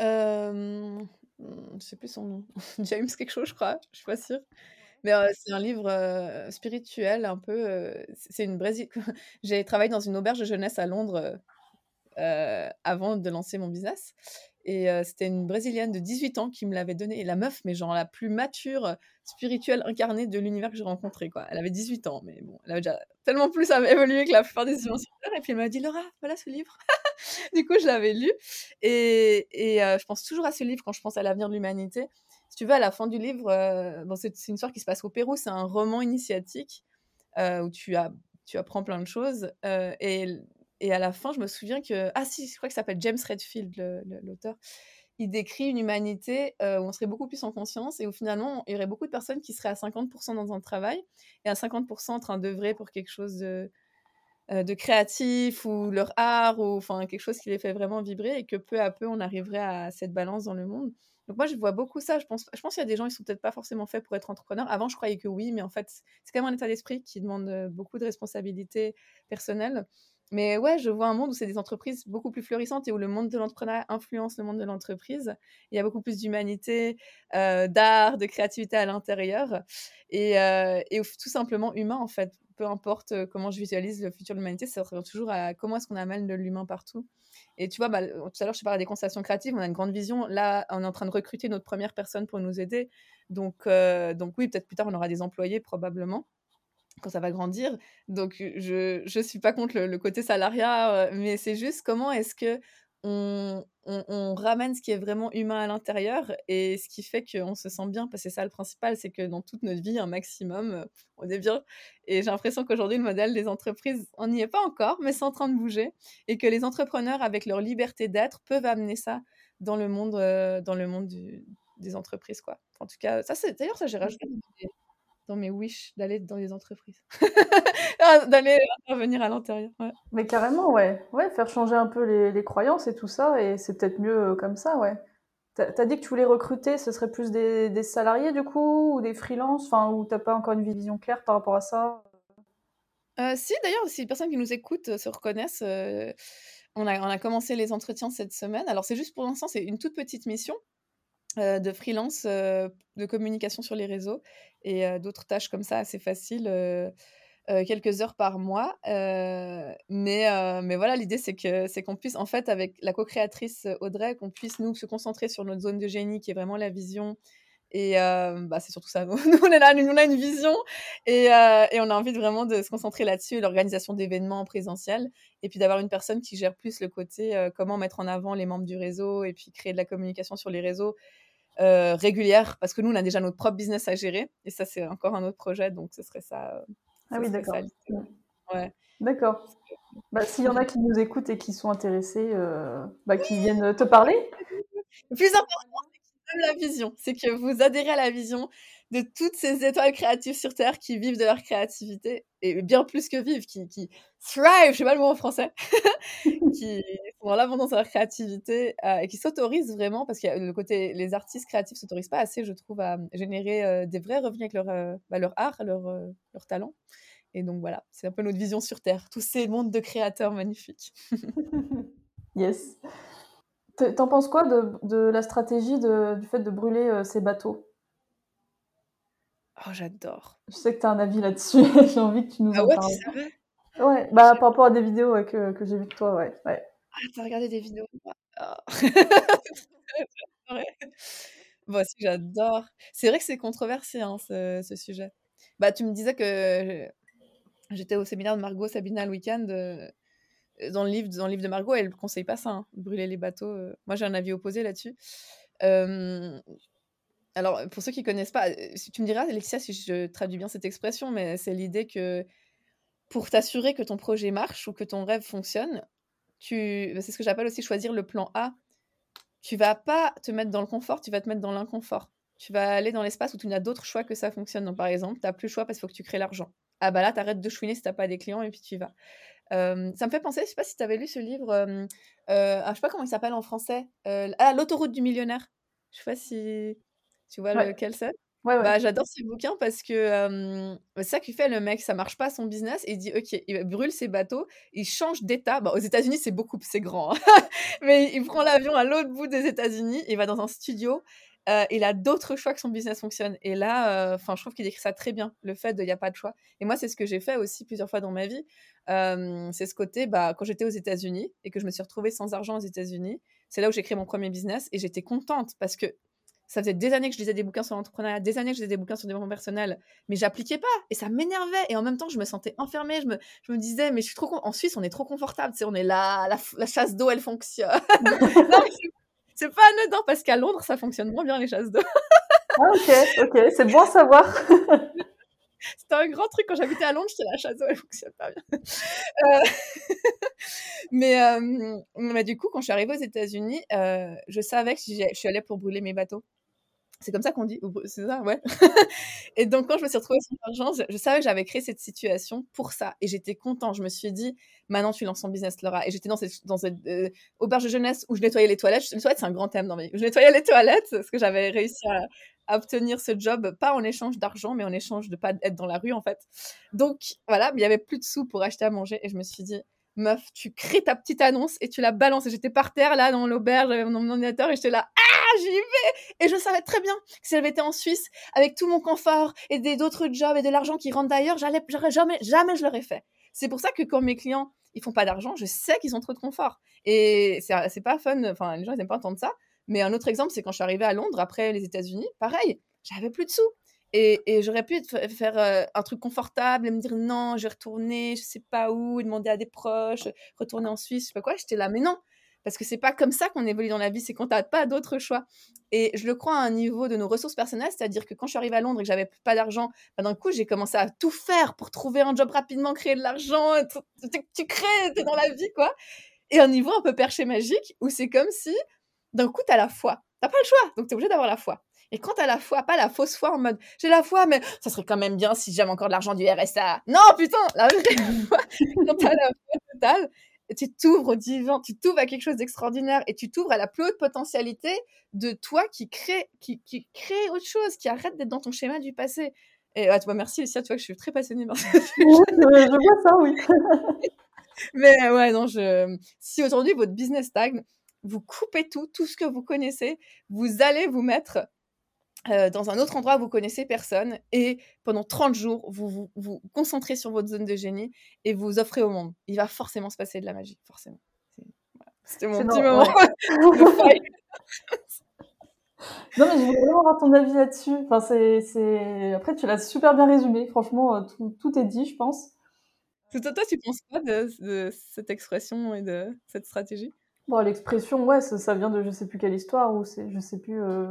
Euh, je sais plus son nom. James quelque chose, je crois. Je suis pas sûre. Mais c'est un livre spirituel, un peu. c'est une Brésil. J'ai travaillé dans une auberge de jeunesse à Londres avant de lancer mon business. Et c'était une Brésilienne de 18 ans qui me l'avait donné. Et la meuf, mais genre la plus mature, spirituelle, incarnée de l'univers que j'ai rencontré. Quoi. Elle avait 18 ans, mais bon, elle avait déjà tellement plus évolué que la plupart des humains Et puis elle m'a dit Laura, voilà ce livre. du coup, je l'avais lu. Et, et je pense toujours à ce livre quand je pense à l'avenir de l'humanité. Si tu veux, à la fin du livre, bon, c'est une histoire qui se passe au Pérou. C'est un roman initiatique où tu, as, tu apprends plein de choses. et et à la fin, je me souviens que. Ah, si, je crois que ça s'appelle James Redfield, l'auteur. Il décrit une humanité où on serait beaucoup plus en conscience et où finalement, il y aurait beaucoup de personnes qui seraient à 50% dans un travail et à 50% en train d'œuvrer pour quelque chose de, de créatif ou leur art ou enfin quelque chose qui les fait vraiment vibrer et que peu à peu, on arriverait à cette balance dans le monde. Donc moi, je vois beaucoup ça. Je pense, je pense qu'il y a des gens qui sont peut-être pas forcément faits pour être entrepreneurs. Avant, je croyais que oui, mais en fait, c'est quand même un état d'esprit qui demande beaucoup de responsabilités personnelles. Mais ouais, je vois un monde où c'est des entreprises beaucoup plus florissantes et où le monde de l'entrepreneuriat influence le monde de l'entreprise. Il y a beaucoup plus d'humanité, euh, d'art, de créativité à l'intérieur et, euh, et, tout simplement humain en fait. Peu importe euh, comment je visualise le futur de l'humanité, ça revient toujours à comment est-ce qu'on amène de l'humain partout. Et tu vois, bah, tout à l'heure, je parlais des constellations créatives, on a une grande vision. Là, on est en train de recruter notre première personne pour nous aider. Donc, donc oui, peut-être plus tard, on aura des employés probablement quand ça va grandir. Donc, je ne suis pas contre le, côté salariat, mais c'est juste comment est-ce que on, on, ramène ce qui est vraiment humain à l'intérieur et ce qui fait qu'on se sent bien, parce que c'est ça le principal, c'est que dans toute notre vie, un maximum, euh, on est bien. Et j'ai l'impression qu'aujourd'hui, le modèle des entreprises, on n'y est pas encore, mais c'est en train de bouger, et que les entrepreneurs, avec leur liberté d'être, peuvent amener ça dans le monde, euh, dans le monde des entreprises, quoi. En tout cas, ça, c'est d'ailleurs ça, j'ai rajouté dans mes wish d'aller dans les entreprises. Ah, d'aller intervenir à l'intérieur. Mais carrément, ouais. Ouais, faire changer un peu les, les croyances et tout ça, et c'est peut-être mieux euh, comme ça, ouais. T'as as dit que tu voulais recruter, ce serait plus des, des salariés du coup, ou des freelances, enfin, ou t'as pas encore une vision claire par rapport à ça? Euh, Si, d'ailleurs, si les personnes qui nous écoutent euh, se reconnaissent, on, a, on a commencé les entretiens cette semaine. Alors, c'est juste pour l'instant, c'est une toute petite mission. Euh, de freelance, euh, de communication sur les réseaux et euh, d'autres tâches comme ça assez faciles, quelques heures par mois. mais, mais voilà, l'idée, c'est que c'est qu'on puisse, en fait, avec la co-créatrice Audrey, qu'on puisse, nous, se concentrer sur notre zone de génie, qui est vraiment la vision. Et bah, c'est surtout ça, nous, on, est là, nous, on a une vision et, et, on a envie vraiment de se concentrer là-dessus, l'organisation d'événements en présentiel, et puis d'avoir une personne qui gère plus le côté comment mettre en avant les membres du réseau et puis créer de la communication sur les réseaux euh, régulière, parce que nous, on a déjà notre propre business à gérer, et ça, c'est encore un autre projet, donc ce serait ça. Euh, ah oui, d'accord. Ouais. D'accord. Bah, S'il y en a qui nous écoutent et qui sont intéressés, euh, bah, qui viennent te parler. Le plus important, c'est la vision. C'est que vous adhérez à la vision de toutes ces étoiles créatives sur Terre qui vivent de leur créativité, et bien plus que vivent, qui, qui thrive, je sais pas le mot en français, qui sont dans l'abondance de leur créativité euh, et qui s'autorisent vraiment, parce que le côté, les artistes créatifs s'autorisent pas assez, je trouve, à générer euh, des vrais revenus avec leur, euh, bah, leur art, leur, leur talent. Et donc voilà, c'est un peu notre vision sur Terre, tous ces mondes de créateurs magnifiques. yes. T'en penses quoi de, de la stratégie de, du fait de brûler ces bateaux? Oh, j'adore. Je sais que tu as un avis là-dessus. j'ai envie que tu nous ah en ouais, parles. Ouais, bah par rapport à des vidéos que, que j'ai vues de toi, ouais. ouais. Ah, t'as regardé des vidéos? Oh. Moi aussi, j'adore. C'est vrai que c'est controversé, hein, ce, sujet. Bah, tu me disais que j'étais au séminaire de Margot Sabina le week-end. Euh, dans, le livre, dans le livre de Margot, elle ne conseille pas ça, hein, brûler les bateaux. Euh. Moi, j'ai un avis opposé là-dessus. Euh, alors, pour ceux qui connaissent pas, tu me diras, Alexia, si je traduis bien cette expression, mais c'est l'idée que pour t'assurer que ton projet marche ou que ton rêve fonctionne, tu, c'est ce que j'appelle aussi choisir le plan A. Tu vas pas te mettre dans le confort, tu vas te mettre dans l'inconfort. Tu vas aller dans l'espace où tu n'as d'autres choix que ça fonctionne. Donc, par exemple, tu n'as plus le choix parce qu'il faut que tu crées l'argent. Ah bah là, tu arrêtes de chouiner si tu n'as pas des clients et puis tu y vas. ça me fait penser, je sais pas si tu avais lu ce livre, euh, euh, ah, je sais pas comment il s'appelle en français, euh, ah, L'autoroute du millionnaire. Je sais pas si tu vois lequel c'est bah, j'adore ce bouquin parce que c'est ça qui fait le mec, ça marche pas son business, il dit ok, il brûle ses bateaux, il change d'état. Bon, aux États-Unis, c'est beaucoup, c'est grand, hein. mais il prend l'avion à l'autre bout des États-Unis, il va dans un studio, il a d'autres choix que son business fonctionne. Et là, enfin, je trouve qu'il décrit ça très bien, le fait de il n'y a pas de choix. Et moi, c'est ce que j'ai fait aussi plusieurs fois dans ma vie. c'est ce côté, bah, quand j'étais aux États-Unis et que je me suis retrouvée sans argent aux États-Unis, c'est là où j'ai créé mon premier business et j'étais contente parce que ça faisait des années que je lisais des bouquins sur l'entrepreneuriat, des années que je lisais des bouquins sur le développement personnel, mais j'appliquais pas et ça m'énervait. Et en même temps, je me sentais enfermée. Je me, je me disais, mais je suis trop en Suisse, on est trop confortable. Tu sais, on est là, la, chasse d'eau, elle fonctionne. non, c'est pas anodin parce qu'à Londres, ça fonctionne moins bien les chasses d'eau. ah, ok, ok, c'est bon à savoir. C'était un grand truc quand j'habitais à Londres, j'étais la chasse d'eau, elle fonctionne pas bien. Euh, mais, euh, mais, du coup, quand je suis arrivée aux États-Unis, euh, je savais que je suis allée pour brûler mes bateaux. C'est comme ça qu'on dit, c'est ça, ouais. et donc, quand je me suis retrouvée sans argent, je, savais que j'avais créé cette situation pour ça. Et j'étais contente. Je me suis dit, maintenant, tu lances ton business, Laura. Et j'étais dans cette, dans cette euh, auberge de jeunesse où je nettoyais les toilettes. Les toilettes, c'est un grand thème dans ma vie. Je nettoyais les toilettes parce que j'avais réussi à, obtenir ce job, pas en échange d'argent, mais en échange de pas être dans la rue, en fait. Donc, voilà, il y avait plus de sous pour acheter à manger. Et je me suis dit, meuf, tu crées ta petite annonce et tu la balances. J'étais par terre, là, dans l'auberge, j'avais mon ordinateur et j'étais là, ah, j'y vais! Et je savais très bien que si j'avais été en Suisse, avec tout mon confort et d'autres jobs et de l'argent qui rentre d'ailleurs, jamais, jamais je l'aurais fait. C'est pour ça que quand mes clients, ils font pas d'argent, je sais qu'ils ont trop de confort. Et c'est pas fun, enfin, les gens, ils aiment pas entendre ça. Mais un autre exemple, c'est quand je suis arrivée à Londres, après les États-Unis, pareil, j'avais plus de sous. Et, j'aurais pu faire euh, un truc confortable et me dire non, je vais retourner, je sais pas où, demander à des proches, retourner en Suisse, je sais pas quoi. J'étais là, mais non, parce que c'est pas comme ça qu'on évolue dans la vie, c'est qu'on n'a pas d'autre choix. Et je le crois à un niveau de nos ressources personnelles, c'est-à-dire que quand je suis arrivée à Londres et que j'avais pas d'argent, bah, d'un coup, j'ai commencé à tout faire pour trouver un job rapidement, créer de l'argent. Tu, crées, t'es dans la vie, quoi. Et un niveau un peu perché magique où c'est comme si, d'un coup, t'as la foi. T'as pas le choix, donc t'es obligé d'avoir la foi. Et quand t'as la foi, pas la fausse foi en mode j'ai la foi, mais ça serait quand même bien si j'avais encore de l'argent du RSA. Non, putain, la vraie foi, quand t'as la foi totale, tu t'ouvres au divin, tu t'ouvres à quelque chose d'extraordinaire et tu t'ouvres à la plus haute potentialité de toi qui crée, qui, qui crée autre chose, qui arrête d'être dans ton schéma du passé. Et ouais, toi, merci Lucia, tu vois que je suis très passionnée par ça. je vois ça, oui. Mais ouais, non, je... si aujourd'hui votre business stagne, vous coupez tout, tout ce que vous connaissez, vous allez vous mettre euh, dans un autre endroit où vous connaissez personne et pendant 30 jours, vous, vous vous concentrez sur votre zone de génie et vous offrez au monde. Il va forcément se passer de la magie, forcément. C'était mon petit moment Non, mais je voulais vraiment avoir ton avis là-dessus. Enfin, c'est, Après, tu l'as super bien résumé. Franchement, euh, tout, tout est dit, je pense. Toi, toi, tu penses quoi de, de cette expression et de cette stratégie? Bon, l'expression, ouais, ça, vient de je sais plus quelle histoire, ou c'est je sais plus euh,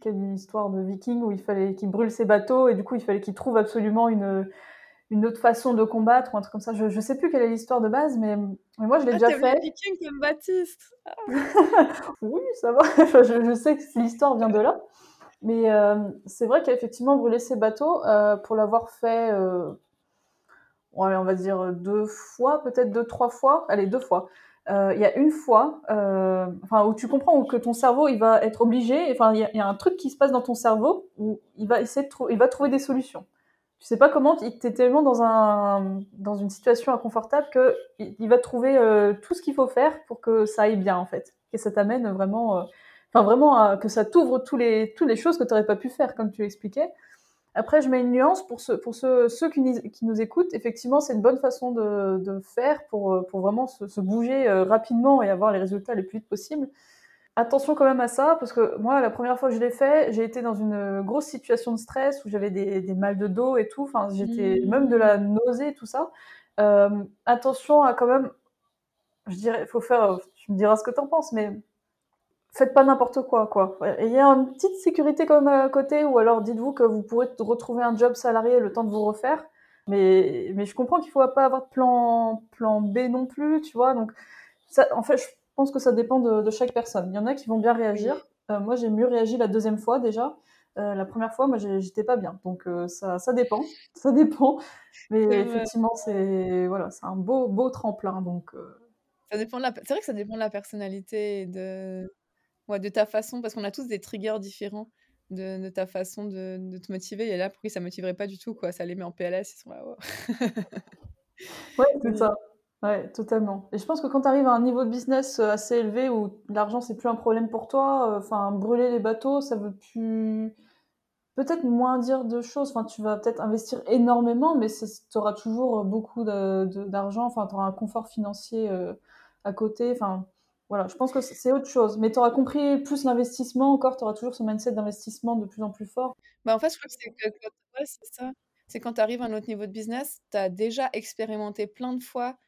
quelle histoire de viking où il fallait qu'il brûle ses bateaux et du coup il fallait qu'il trouve absolument une, une autre façon de combattre ou un truc comme ça. Je, je sais plus quelle est l'histoire de base, mais, mais moi je l'ai ah, déjà fait. viking comme Baptiste. Oui, ça va. je, je, sais que l'histoire vient de là. Mais euh, c'est vrai qu'il a effectivement brûlé ses bateaux euh, pour l'avoir fait, ouais, on va dire deux fois, peut-être deux, trois fois. Allez, deux fois. Euh, il y a une fois, euh, enfin, où tu comprends que ton cerveau, il va être obligé, enfin, il y, a un truc qui se passe dans ton cerveau où il va essayer de trouver, il des solutions. Tu sais pas comment, tu es tellement dans un, dans une situation inconfortable que il, va trouver euh, tout ce qu'il faut faire pour que ça aille bien, en fait. Et ça t'amène vraiment, enfin, vraiment, à, que ça t'ouvre les, toutes les choses que tu n'aurais pas pu faire, comme tu l'expliquais. Après, je mets une nuance pour ceux, pour ceux, ceux qui, qui, nous écoutent. Effectivement, c'est une bonne façon de, de faire pour, pour vraiment se, se, bouger euh, rapidement et avoir les résultats les plus vite possible. Attention quand même à ça, parce que moi, la première fois que je l'ai fait, j'ai été dans une grosse situation de stress où j'avais des, des mal de dos et tout. Enfin, j'étais mmh. même de la nausée, tout ça. Euh, attention à quand même, je dirais, faut faire, tu me diras ce que t'en penses, mais faites pas n'importe quoi, quoi. Il y a une petite sécurité quand même à côté, ou alors dites-vous que vous pourrez retrouver un job salarié le temps de vous refaire. Mais, mais je comprends qu'il faut pas avoir de plan, plan B non plus, tu vois. Donc, ça, en fait, je pense que ça dépend de, de chaque personne. Il y en a qui vont bien réagir. Euh, moi, j'ai mieux réagi la deuxième fois déjà. Euh, la première fois, moi, j'étais pas bien. Donc, euh, ça, ça dépend. Ça dépend. Mais effectivement, c'est voilà, c'est un beau, beau tremplin. Donc, euh. ça dépend de la... C'est vrai que ça dépend de la personnalité et de de ta façon, parce qu'on a tous des triggers différents de, ta façon de, te motiver. Et là, pour qui ça motiverait pas du tout, quoi. Ça les met en PLS, ils sont là. ouais, c'est ça. Ouais, totalement. Et je pense que quand tu arrives à un niveau de business euh, assez élevé où l'argent c'est plus un problème pour toi, euh, enfin brûler les bateaux, ça veut plus peut-être moins dire de choses. Enfin, tu vas peut-être investir énormément, mais tu auras toujours beaucoup d'argent. Enfin, tu auras un confort financier euh, à côté. Enfin, voilà, je pense que c'est autre chose. Mais tu auras compris plus l'investissement encore, tu auras toujours ce mindset d'investissement de plus en plus fort. Bah, en fait, je crois que c'est ça. C'est quand tu arrives à un autre niveau de business, tu as déjà expérimenté plein de fois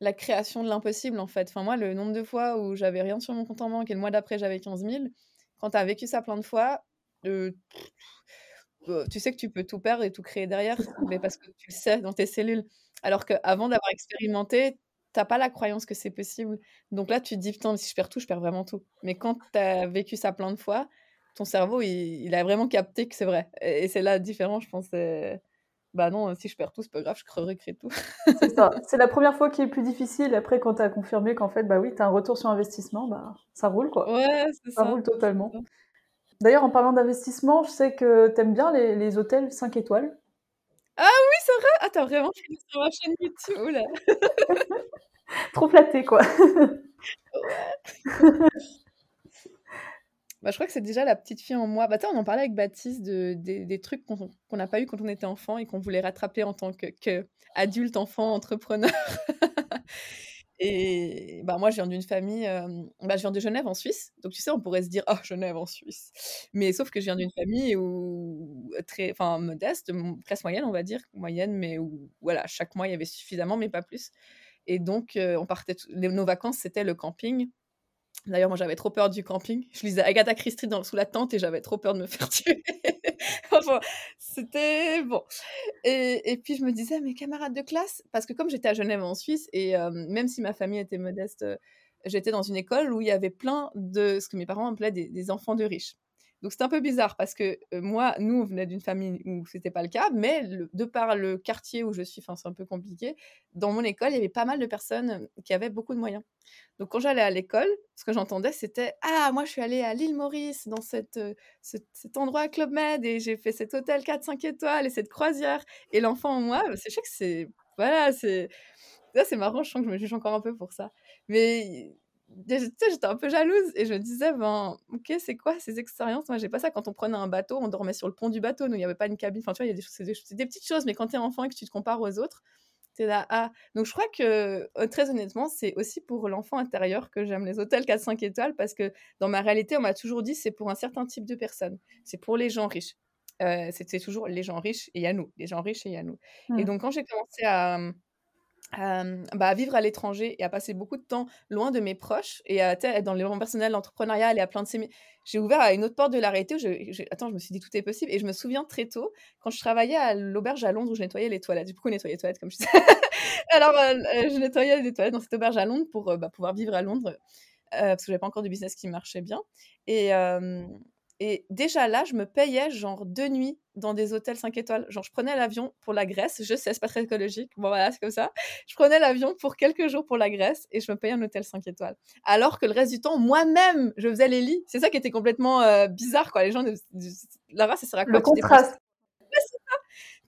la création de l'impossible, en fait. Enfin, moi, le nombre de fois où j'avais rien sur mon compte en banque et le mois d'après, j'avais 15 000, quand tu as vécu ça plein de fois, euh, tu sais que tu peux tout perdre et tout créer derrière, mais parce que tu le sais dans tes cellules. Alors qu'avant d'avoir expérimenté, t'as pas la croyance que c'est possible. Donc là, tu te dis, putain, si je perds tout, je perds vraiment tout. Mais quand tu as vécu ça plein de fois, ton cerveau, il, a vraiment capté que c'est vrai. Et, c'est là différent, je pense. Bah non, si je perds tout, c'est pas grave, je creverai créer tout. c'est ça. C'est la première fois qui est plus difficile. Après, quand tu as confirmé qu'en fait, bah oui, tu as un retour sur investissement, bah ça roule quoi. Ouais, c'est ça. Ça roule totalement. D'ailleurs, en parlant d'investissement, je sais que tu aimes bien les, les hôtels 5 étoiles. Ah oui, c'est vrai Ah, t'as vraiment fait sur ma chaîne YouTube, là Trop flatté, quoi. Ouais. Bah, je crois que c'est déjà la petite fille en moi. Bah, on en parlait avec Baptiste de, des trucs qu'on n'a pas eu quand on était enfant et qu'on voulait rattraper en tant que, que adulte, enfant, entrepreneur. Et bah, moi, je viens d'une famille, bah, je viens de Genève en Suisse. Donc, tu sais, on pourrait se dire, oh, Genève en Suisse. Mais sauf que je viens d'une famille où, très, enfin, modeste, classe moyenne, on va dire, moyenne, mais où, voilà, chaque mois, il y avait suffisamment, mais pas plus. Et donc, on partait, nos vacances, c'était le camping. D'ailleurs, moi, j'avais trop peur du camping. Je lisais Agatha Christie dans, sous la tente et j'avais trop peur de me faire tuer. c'était bon. Et, et, puis, je me disais, mes camarades de classe, parce que comme j'étais à Genève en Suisse, et même si ma famille était modeste, j'étais dans une école où il y avait plein de ce que mes parents appelaient des, des enfants de riches. Donc c'est un peu bizarre parce que moi, nous, on venait d'une famille où c'était pas le cas, mais de par le quartier où je suis, c'est un peu compliqué, dans mon école, il y avait pas mal de personnes qui avaient beaucoup de moyens. Donc quand j'allais à l'école, ce que j'entendais, c'était Ah, moi je suis allée à l'île Maurice, dans cette, cet endroit Club Med, et j'ai fait cet hôtel 4-5 étoiles et cette croisière. Et l'enfant en moi, c'est je sais que c'est. Voilà, c'est. c'est marrant, je sens que je me juge encore un peu pour ça. Mais j'étais un peu jalouse et je me disais, ben, ok, c'est quoi ces expériences? Moi, j'ai pas ça. Quand on prenait un bateau, on dormait sur le pont du bateau. Nous, il n'y avait pas une cabine. Enfin, tu vois, il y a des, c'est des, des, petites choses, mais quand tu es enfant et que tu te compares aux autres, tu es là, ah. Donc, je crois que, euh, très honnêtement, c'est aussi pour l'enfant intérieur que j'aime les hôtels 4-5 étoiles parce que dans ma réalité, on m'a toujours dit, c'est pour un certain type de personnes. C'est pour les gens riches. Euh, c'était toujours les gens riches et a nous. Les gens riches et a nous. Mmh. Et donc, quand j'ai commencé à bah, à vivre à l'étranger et à passer beaucoup de temps loin de mes proches et à être dans le monde personnel, l'entrepreneuriat et à plein de ces... J'ai ouvert à une autre porte de la réalité je, attends, je me suis dit tout est possible et je me souviens très tôt quand je travaillais à l'auberge à Londres où je nettoyais les toilettes. J'ai beaucoup nettoyé les toilettes comme je disais. Alors euh, euh, je nettoyais les toilettes dans cette auberge à Londres pour euh, bah, pouvoir vivre à Londres parce que j'avais pas encore de business qui marchait bien et et déjà là, je me payais genre deux nuits dans des hôtels 5 étoiles. Genre, je prenais l'avion pour la Grèce. Je sais, c'est pas très écologique. Bon, voilà, c'est comme ça. Je prenais l'avion pour quelques jours pour la Grèce et je me payais un hôtel 5 étoiles. Alors que le reste du temps, moi-même, je faisais les lits. C'est ça qui était complètement euh, bizarre, quoi. Les gens, là-bas, ça sert à quoi? Le contraste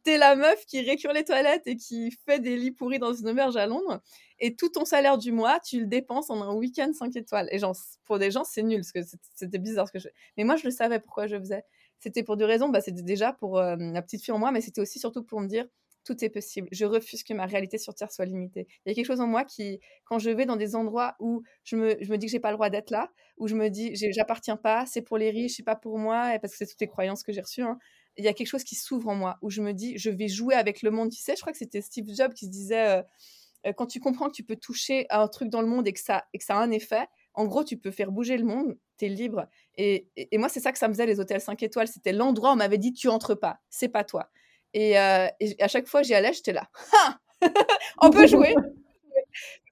t'es la meuf qui récure les toilettes et qui fait des lits pourris dans une auberge à Londres, et tout ton salaire du mois, tu le dépenses en un week-end 5 étoiles. Et genre, pour des gens, c'est nul, parce que c'était bizarre Mais moi, je le savais pourquoi je faisais. C'était pour deux raisons. Bah, c'était déjà pour euh, la petite fille en moi, mais c'était aussi surtout pour me dire tout est possible. Je refuse que ma réalité sur Terre soit limitée. Il y a quelque chose en moi qui, quand je vais dans des endroits où je me, je me dis que j'ai pas le droit d'être là, où je me dis j'appartiens pas, c'est pour les riches, c'est pas pour moi, parce que c'est toutes les croyances que j'ai reçues. Hein il y a quelque chose qui s'ouvre en moi, où je me dis, je vais jouer avec le monde. Tu sais, je crois que c'était Steve Jobs qui se disait, euh, euh, quand tu comprends que tu peux toucher à un truc dans le monde et que ça, et que ça a un effet, en gros, tu peux faire bouger le monde, tu es libre. Et, et, moi, c'est ça que ça me faisait, les hôtels 5 étoiles. C'était l'endroit où on m'avait dit, tu entres pas, c'est pas toi. Et, euh, et à chaque fois j'y allais, j'étais là, on peut jouer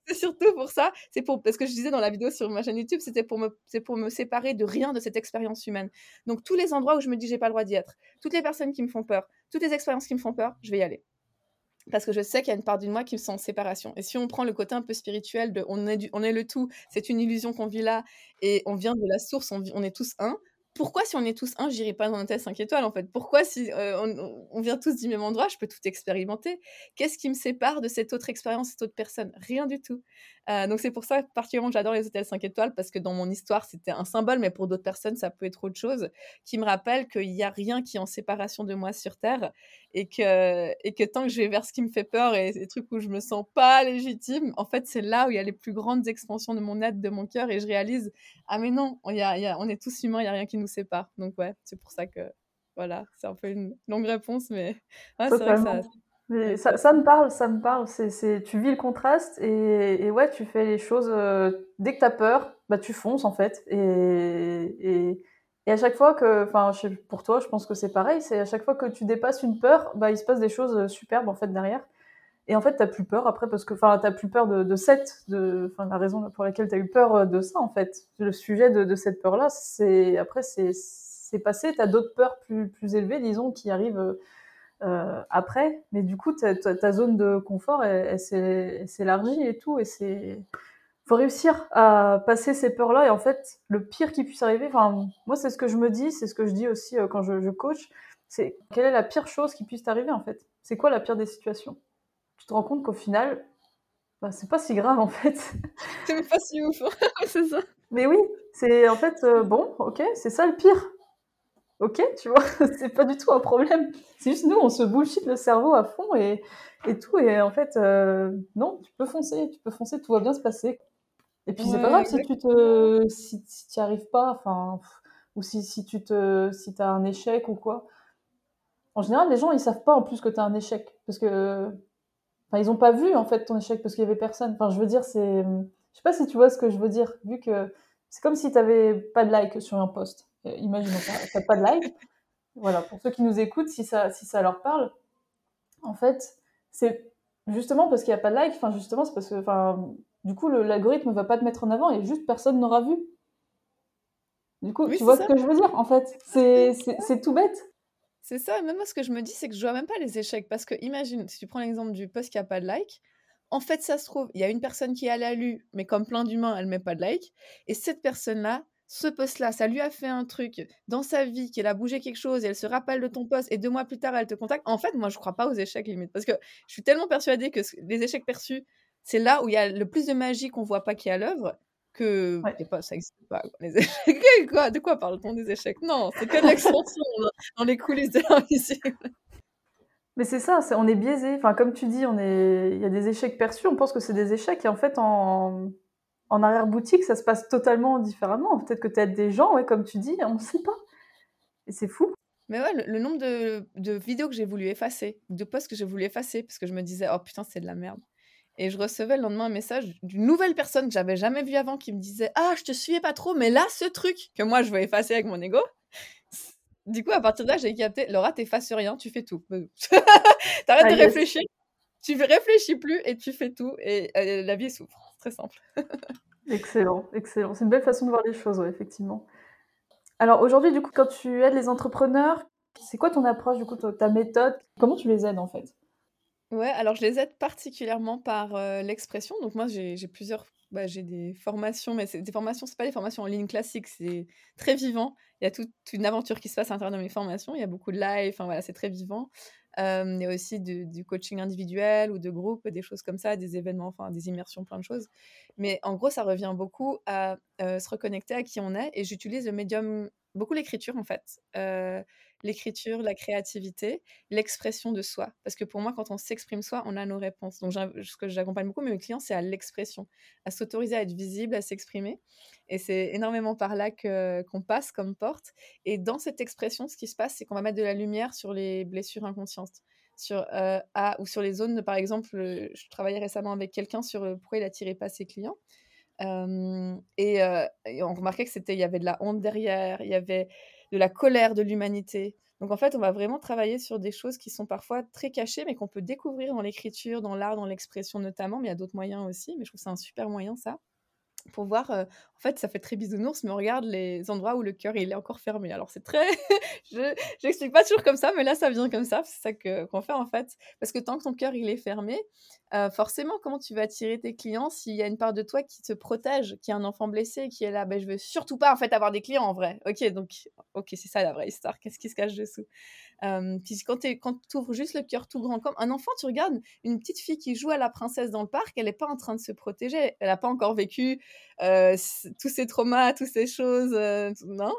c'est surtout pour ça. C'est pour parce que je disais dans la vidéo sur ma chaîne YouTube, c'était pour me c'est pour me séparer de rien de cette expérience humaine. Donc tous les endroits où je me dis j'ai pas le droit d'y être, toutes les personnes qui me font peur, toutes les expériences qui me font peur, je vais y aller. Parce que je sais qu'il y a une part de moi qui me sent en séparation. Et si on prend le côté un peu spirituel de on est, du, on est le tout, c'est une illusion qu'on vit là et on vient de la source, on, on est tous un, pourquoi si on est tous un, j'irai pas dans un hôtel 5 étoiles en fait? Pourquoi si euh, on, vient tous du même endroit, je peux tout expérimenter? Qu'est-ce qui me sépare de cette autre expérience, cette autre personne? Rien du tout. Euh, donc c'est pour ça particulièrement j'adore les hôtels 5 étoiles parce que dans mon histoire c'était un symbole, mais pour d'autres personnes ça peut être autre chose qui me rappelle qu'il n'y a rien qui est en séparation de moi sur Terre et que, et que tant que je vais vers ce qui me fait peur et les trucs où je me sens pas légitime, en fait c'est là où il y a les plus grandes expansions de mon être, de mon cœur et je réalise ah mais non, on, on est tous humains, il n'y a rien qui nous sépare. Donc ouais, c'est pour ça que voilà, c'est un peu une longue réponse, mais ouais, c'est vrai que ça, mais ça, ça, me parle, ça me parle. C'est, tu vis le contraste et, et, ouais, tu fais les choses. Euh, dès que tu as peur, bah, tu fonces en fait. Et, et, et à chaque fois que, enfin, pour toi, je pense que c'est pareil. C'est à chaque fois que tu dépasses une peur, bah, il se passe des choses euh, superbes en fait derrière. Et en fait, t'as plus peur après parce que, enfin, t'as plus peur de, de cette, de, enfin, la raison pour laquelle tu as eu peur euh, de ça en fait. Le sujet de, de cette peur-là, c'est après, c'est, c'est passé. T'as d'autres peurs plus, plus élevées, disons, qui arrivent euh, après. Mais du coup, ta, zone de confort, elle, s'élargit et tout. Et c'est faut réussir à passer ces peurs-là. Et en fait, le pire qui puisse arriver, enfin, moi, c'est ce que je me dis, c'est ce que je dis aussi euh, quand je, je coach, c'est quelle est la pire chose qui puisse t'arriver, en fait? C'est quoi la pire des situations? Tu te rends compte qu'au final, bah, c'est pas si grave, en fait. C'est pas si ouf, c'est ça. Mais oui, c'est en fait, euh, bon, ok, c'est ça le pire ok, tu vois, c'est pas du tout un problème. C'est juste nous, on se bullshit le cerveau à fond et, et tout. Et en fait, euh, non, tu peux foncer, tu peux foncer, tout va bien se passer. Et puis c'est pas grave si tu te, si, si tu arrives pas, enfin, ou si, si tu te, si t'as un échec ou quoi. En général, les gens ils savent pas en plus que t'as un échec parce que, enfin, ils ont pas vu en fait ton échec parce qu'il y avait personne. Enfin, je veux dire, c'est, je sais pas si tu vois ce que je veux dire, vu que c'est comme si tu n'avais pas de like sur un post. Euh, imaginons, tu n'as pas de like. voilà, pour ceux qui nous écoutent, si ça, si ça leur parle, en fait, c'est justement parce qu'il n'y a pas de like, enfin justement, c'est parce que, enfin, du coup, l'algorithme ne va pas te mettre en avant et juste personne n'aura vu. Du coup, tu vois ce que je veux dire, en fait. C'est tout bête. C'est ça, même moi, ce que je me dis, c'est que je vois même pas les échecs. Parce que, imagine, si tu prends l'exemple du post qui a pas de like, en fait, ça se trouve, il y a une personne qui a la lu, mais comme plein d'humains, elle met pas de like. Et cette personne-là, ce post-là, ça lui a fait un truc dans sa vie, qu'elle a bougé quelque chose, et elle se rappelle de ton post, et deux mois plus tard, elle te contacte. En fait, moi, je crois pas aux échecs limite. Parce que je suis tellement persuadée que les échecs perçus, c'est là où il y a le plus de magie qu'on voit pas qui est à l'œuvre que pas, ça n'existe pas. Les échecs. quoi, de quoi parle-t-on des échecs? Non, c'est que de l'extension dans les coulisses de l'invisible. Mais c'est ça, on est biaisé. Enfin, comme tu dis, on est, il y a des échecs perçus. On pense que c'est des échecs et en fait, en, en arrière-boutique, ça se passe totalement différemment. Peut-être que tu as des gens, ouais, comme tu dis, on ne sait pas. Et c'est fou. Mais ouais, le, nombre de, de vidéos que j'ai voulu effacer, de posts que j'ai voulu effacer, parce que je me disais, oh putain, c'est de la merde. Et je recevais le lendemain un message d'une nouvelle personne que j'avais jamais vue avant qui me disait Ah, je te suivais pas trop, mais là, ce truc que moi, je veux effacer avec mon ego. Du coup, à partir de là, j'ai capté Laura, t'effaces rien, tu fais tout. T'arrêtes de réfléchir, tu réfléchis plus et tu fais tout. Et euh, la vie souffre. Très simple. excellent, excellent. C'est une belle façon de voir les choses, effectivement. Alors aujourd'hui, du coup, quand tu aides les entrepreneurs, c'est quoi ton approche, du coup, ta méthode? Comment tu les aides en fait? Ouais, alors je les aide particulièrement par l'expression. Donc moi, j'ai plusieurs, bah, j'ai des formations, mais c'est des formations, c'est pas des formations en ligne classiques, c'est très vivant. Il y a toute une aventure qui se passe à l'intérieur de mes formations. Il y a beaucoup de live, enfin voilà, c'est très vivant. il y a aussi du, coaching individuel ou de groupe, des choses comme ça, des événements, enfin des immersions, plein de choses. Mais en gros, ça revient beaucoup à se reconnecter à qui on est. Et j'utilise le médium, beaucoup l'écriture en fait l'écriture, la créativité, l'expression de soi. Parce que pour moi, quand on s'exprime soi, on a nos réponses. Donc, ce que j'accompagne beaucoup mes clients, c'est à l'expression, à s'autoriser à être visible, à s'exprimer. Et c'est énormément par là qu'on passe comme porte. Et dans cette expression, ce qui se passe, c'est qu'on va mettre de la lumière sur les blessures inconscientes. Sur, euh, ou sur les zones, par exemple, je travaillais récemment avec quelqu'un sur pourquoi il n'attirait pas ses clients. et, et, on remarquait que c'était, il y avait de la honte derrière, il y avait de la colère de l'humanité. Donc en fait, on va vraiment travailler sur des choses qui sont parfois très cachées, mais qu'on peut découvrir dans l'écriture, dans l'art, dans l'expression notamment, mais il y a d'autres moyens aussi, mais je trouve que c'est un super moyen ça pour voir, en fait, ça fait très bisounours, mais on regarde les endroits où le cœur il est encore fermé. Alors c'est très, je n'explique pas toujours comme ça, mais là ça vient comme ça, c'est ça qu'on fait en fait, parce que tant que ton cœur il est fermé, forcément, comment tu vas attirer tes clients s'il y a une part de toi qui te protège, qui a un enfant blessé, qui est là, ben je veux surtout pas en fait avoir des clients en vrai. Ok, donc ok c'est ça la vraie histoire. Qu'est-ce qui se cache dessous? Puis quand, tu ouvres juste le cœur tout grand, comme un enfant, tu regardes une petite fille qui joue à la princesse dans le parc, elle n'est pas en train de se protéger, elle n'a pas encore vécu tous ces traumas, toutes ces choses. non,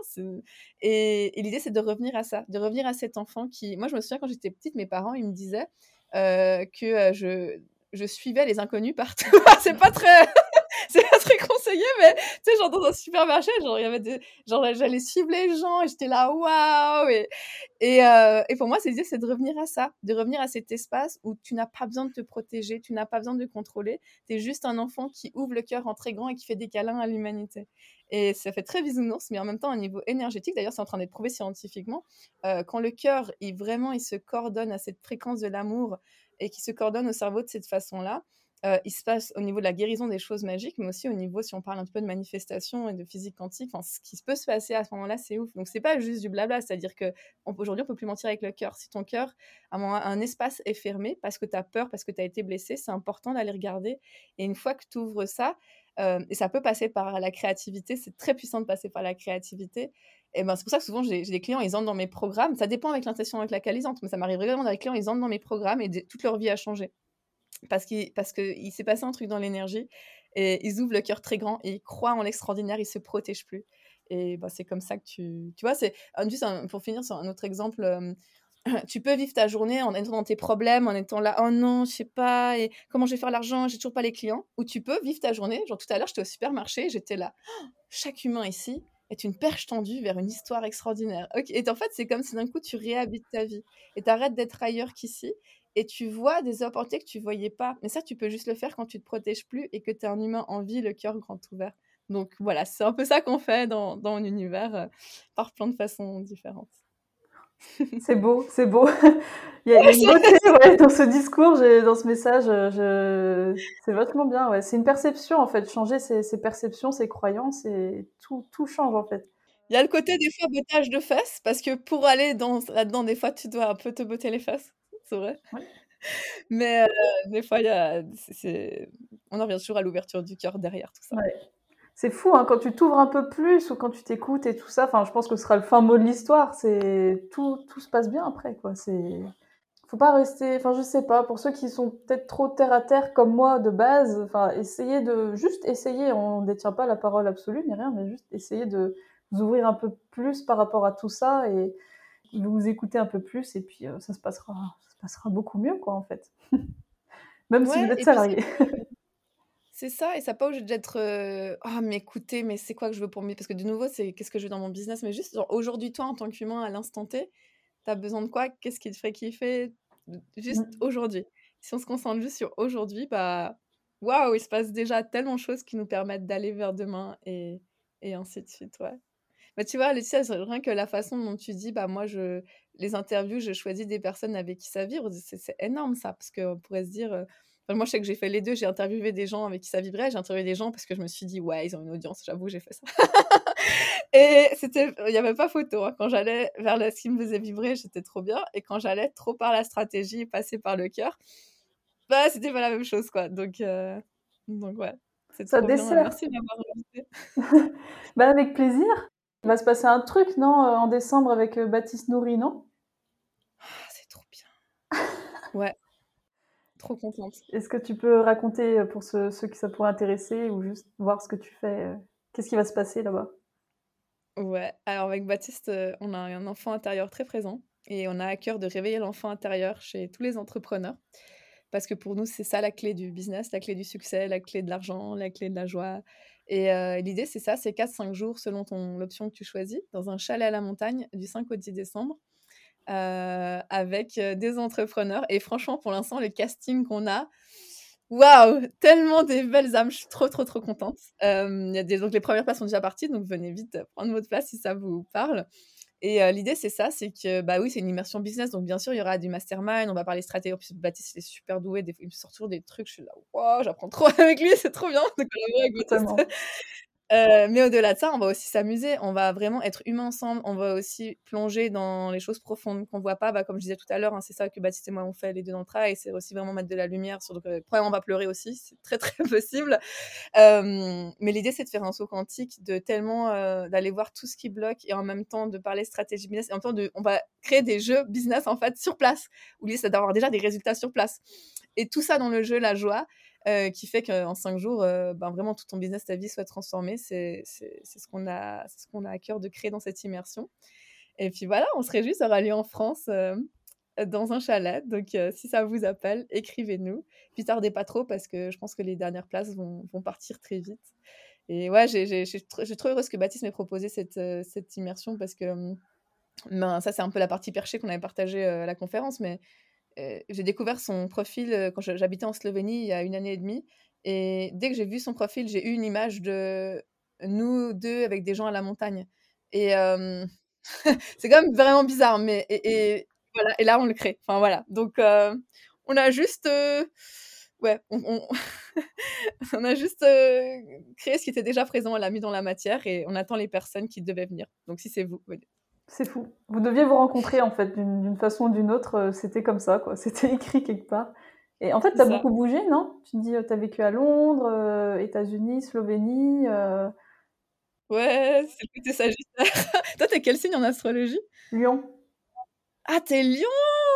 et, et l'idée, c'est de revenir à ça, de revenir à cet enfant qui. Moi, je me souviens quand j'étais petite, mes parents, ils me disaient que je, je suivais les inconnus partout. c'est pas très très conseillé, mais tu sais, genre dans un supermarché, genre, il y avait des, genre, j'allais suivre les gens et j'étais là, waouh! Et, et, euh, et, pour moi, c'est c'est de revenir à ça, de revenir à cet espace où tu n'as pas besoin de te protéger, tu n'as pas besoin de contrôler. Tu es juste un enfant qui ouvre le cœur en très grand et qui fait des câlins à l'humanité. Et ça fait très bisounours, mais en même temps, au niveau énergétique, d'ailleurs, c'est en train d'être prouvé scientifiquement, euh, quand le cœur, il vraiment, il se coordonne à cette fréquence de l'amour et qui se coordonne au cerveau de cette façon-là, euh, il se passe au niveau de la guérison des choses magiques, mais aussi au niveau, si on parle un peu de manifestation et de physique quantique, ce qui peut se passer à ce moment-là, c'est ouf. Donc, c'est pas juste du blabla, c'est-à-dire qu'aujourd'hui, on, peut plus mentir avec le cœur. Si ton cœur, à un, un espace est fermé parce que tu as peur, parce que tu as été blessé, c'est important d'aller regarder. Et une fois que tu ouvres ça, euh, et ça peut passer par la créativité, c'est très puissant de passer par la créativité. Et ben, c'est pour ça que souvent, j'ai des clients, ils entrent dans mes programmes. Ça dépend avec l'intention avec laquelle ils entrent, mais ça m'arrive régulièrement des clients, ils entrent dans mes programmes et toute leur vie a changé parce qu'il parce qu'il s'est passé un truc dans l'énergie et ils ouvrent le cœur très grand et ils croient en l'extraordinaire, ils se protègent plus. Et bah, c'est comme ça que tu. Tu vois, c'est. Juste pour finir sur un autre exemple. tu peux vivre ta journée en étant dans tes problèmes, en étant là, oh non, je sais pas, et comment je vais faire l'argent, j'ai toujours pas les clients. Ou tu peux vivre ta journée, genre tout à l'heure, j'étais au supermarché, j'étais là, chaque humain ici est une perche tendue vers une histoire extraordinaire. Et en fait, c'est comme si d'un coup, tu réhabites ta vie et t'arrêtes d'être ailleurs qu'ici et tu vois des opportunités que tu voyais pas. Mais ça, tu peux juste le faire quand tu te protèges plus et que tu es un humain en vie, le cœur grand ouvert. Donc voilà, c'est un peu ça qu'on fait dans, dans mon univers, par plein de façons différentes. C'est beau, c'est beau. Il y a, une beauté dans ce discours, dans ce message. Je... C'est vachement bien. Ouais. C'est une perception en fait, changer ses, perceptions, ses croyances et tout, tout change en fait. Il y a le côté des fois bottage de fesses parce que pour aller dans, là-dedans, des fois tu dois un peu te botter les fesses, c'est vrai. Mais euh, des fois, y a, on en revient toujours à l'ouverture du cœur derrière tout ça. Ouais c'est fou hein, quand tu t'ouvres un peu plus ou quand tu t'écoutes et tout ça. Je pense que ce sera le fin mot de l'histoire. C'est tout, tout se passe bien après, quoi. C'est faut pas rester. Enfin, je sais pas. Pour ceux qui sont peut-être trop terre à terre comme moi de base, enfin, essayez de juste essayer. On ne détient pas la parole absolue ni rien, mais juste essayer de vous ouvrir un peu plus par rapport à tout ça et vous écouter un peu plus et puis euh, ça se passera, ça se passera beaucoup mieux, quoi, en fait. Même si vous êtes salarié. C'est ça, et ça pas obligé d'être «Ah, mais écoutez, mais c'est quoi que je veux pour moi?» parce que de nouveau, c'est qu'est-ce que je veux dans mon business? Mais juste, aujourd'hui, toi, en tant qu'humain, à l'instant T, tu as besoin de quoi? Qu'est-ce qui te ferait kiffer? Juste mmh. aujourd'hui. Si on se concentre juste sur aujourd'hui, bah, waouh, il se passe déjà tellement de choses qui nous permettent d'aller vers demain et et ainsi de suite, ouais. Bah, tu vois, Laetitia, rien que la façon dont tu dis: «Bah, moi, je les interviews, je choisis des personnes avec qui ça vibre», c'est énorme ça, parce qu'on pourrait se dire, moi, je sais que j'ai fait les deux. J'ai interviewé des gens avec qui ça vibrait. J'ai interviewé des gens parce que je me suis dit, ouais, ils ont une audience. J'avoue, j'ai fait ça. et c'était, il n'y avait pas photo. Hein. Quand j'allais vers ce qui me faisait vibrer, j'étais trop bien. Et quand j'allais trop par la stratégie, passer par le cœur, bah, c'était pas la même chose, quoi. Donc, euh, donc ouais. Ça dessert. Merci de m'avoir invité. bah, avec plaisir. Il va se passer un truc, non, euh, en décembre avec euh, Baptiste Nourri, non? Ah, C'est trop bien. ouais. Trop contente. Est-ce que tu peux raconter euh, pour ceux, qui ça pourrait intéresser ou juste voir ce que tu fais Qu'est-ce qui va se passer là-bas? Ouais, alors avec Baptiste, on a un enfant intérieur très présent et on a à cœur de réveiller l'enfant intérieur chez tous les entrepreneurs parce que pour nous, c'est ça la clé du business, la clé du succès, la clé de l'argent, la clé de la joie. Et l'idée, c'est ça, c'est 4-5 jours selon ton l'option que tu choisis, dans un chalet à la montagne du 5 au 10 décembre. Avec des entrepreneurs. Et franchement, pour l'instant, le casting qu'on a, waouh, tellement des belles âmes. Je suis trop, trop, trop contente. Y a des, donc, les premières places sont déjà parties, donc venez vite prendre votre place si ça vous parle. Et l'idée, c'est ça, c'est que, bah oui, c'est une immersion business, donc bien sûr, il y aura du mastermind, on va parler stratégie. En Baptiste, il est super doué, des il me sort toujours des trucs, je suis là, waouh, j'apprends trop avec lui, c'est trop bien de collaborer avec euh, mais au-delà de ça, on va aussi s'amuser, on va vraiment être humains ensemble, on va aussi plonger dans les choses profondes qu'on voit pas. Bah, comme je disais tout à l'heure, hein, c'est ça que Baptiste et moi on fait les deux dans le travail, c'est aussi vraiment mettre de la lumière sur. Donc, euh, on va pleurer aussi, c'est très très possible. Euh, mais l'idée, c'est de faire un saut quantique, de tellement d'aller voir tout ce qui bloque et en même temps de parler stratégie business. Et en même temps, de, on va créer des jeux business en fait sur place, où l'idée c'est d'avoir déjà des résultats sur place. Et tout ça dans le jeu, la joie. Euh, qui fait qu'en cinq jours, euh, ben vraiment tout ton business, ta vie soit transformée. C'est ce qu'on a, ce qu'on a à cœur de créer dans cette immersion. Et puis voilà, on se réjouit, ça aura en France euh, dans un chalet. Donc si ça vous appelle, écrivez-nous. Puis tardez pas trop parce que je pense que les dernières places vont, vont partir très vite. Et ouais, j'ai trop heureuse que Baptiste m'ait proposé cette, cette immersion parce que ben, ça, c'est un peu la partie perchée qu'on avait partagée à la conférence, mais j'ai découvert son profil euh, quand j'habitais en Slovénie il y a une année et demie. Et dès que j'ai vu son profil, j'ai eu une image de nous deux avec des gens à la montagne. Et euh, c'est quand même vraiment bizarre, mais et, voilà. Et là, on le crée. Enfin voilà. Donc on a juste, ouais, on, a juste créé ce qui était déjà présent, on l'a mis dans la matière et on attend les personnes qui devaient venir. Donc si c'est vous, venez. C'est fou. Vous deviez vous rencontrer en fait d'une façon ou d'une autre. Euh, c'était comme ça, quoi. C'était écrit quelque part. Et en fait, tu as beaucoup bougé, non? Tu dis, euh, tu as vécu à Londres, euh, États-Unis, Slovénie. Ouais, c'est le côté Sagittaire. Toi, t'es quel signe en astrologie? Lion. Ah, t'es Lion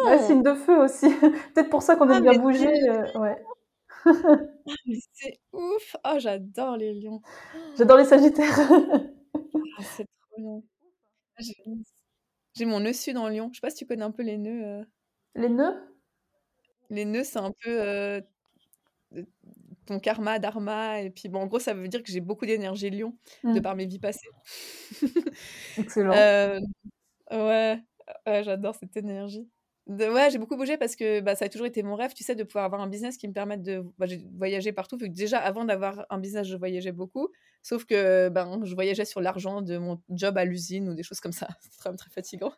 Ouais, signe de feu aussi. Peut-être pour ça qu'on aime ah, bien bouger. ouais. Ah, c'est ouf. Oh, j'adore les lions. J'adore les Sagittaires. Ah, c'est trop bien. J'ai mon nœud sud en Lyon. Je sais pas si tu connais un peu les nœuds. Euh. Les nœuds? Les nœuds, c'est un peu euh, ton karma, dharma. Et puis, bon, en gros, ça veut dire que j'ai beaucoup d'énergie Lion de mmh. par mes vies passées. Excellent. Euh, ouais, ouais j'adore cette énergie. Ouais, j'ai beaucoup bougé parce que bah, ça a toujours été mon rêve, tu sais, de pouvoir avoir un business qui me permette de bah, voyager partout. Déjà, avant d'avoir un business, je voyageais beaucoup. Sauf que ben, je voyageais sur l'argent de mon job à l'usine ou des choses comme ça. C'est très, très fatigant.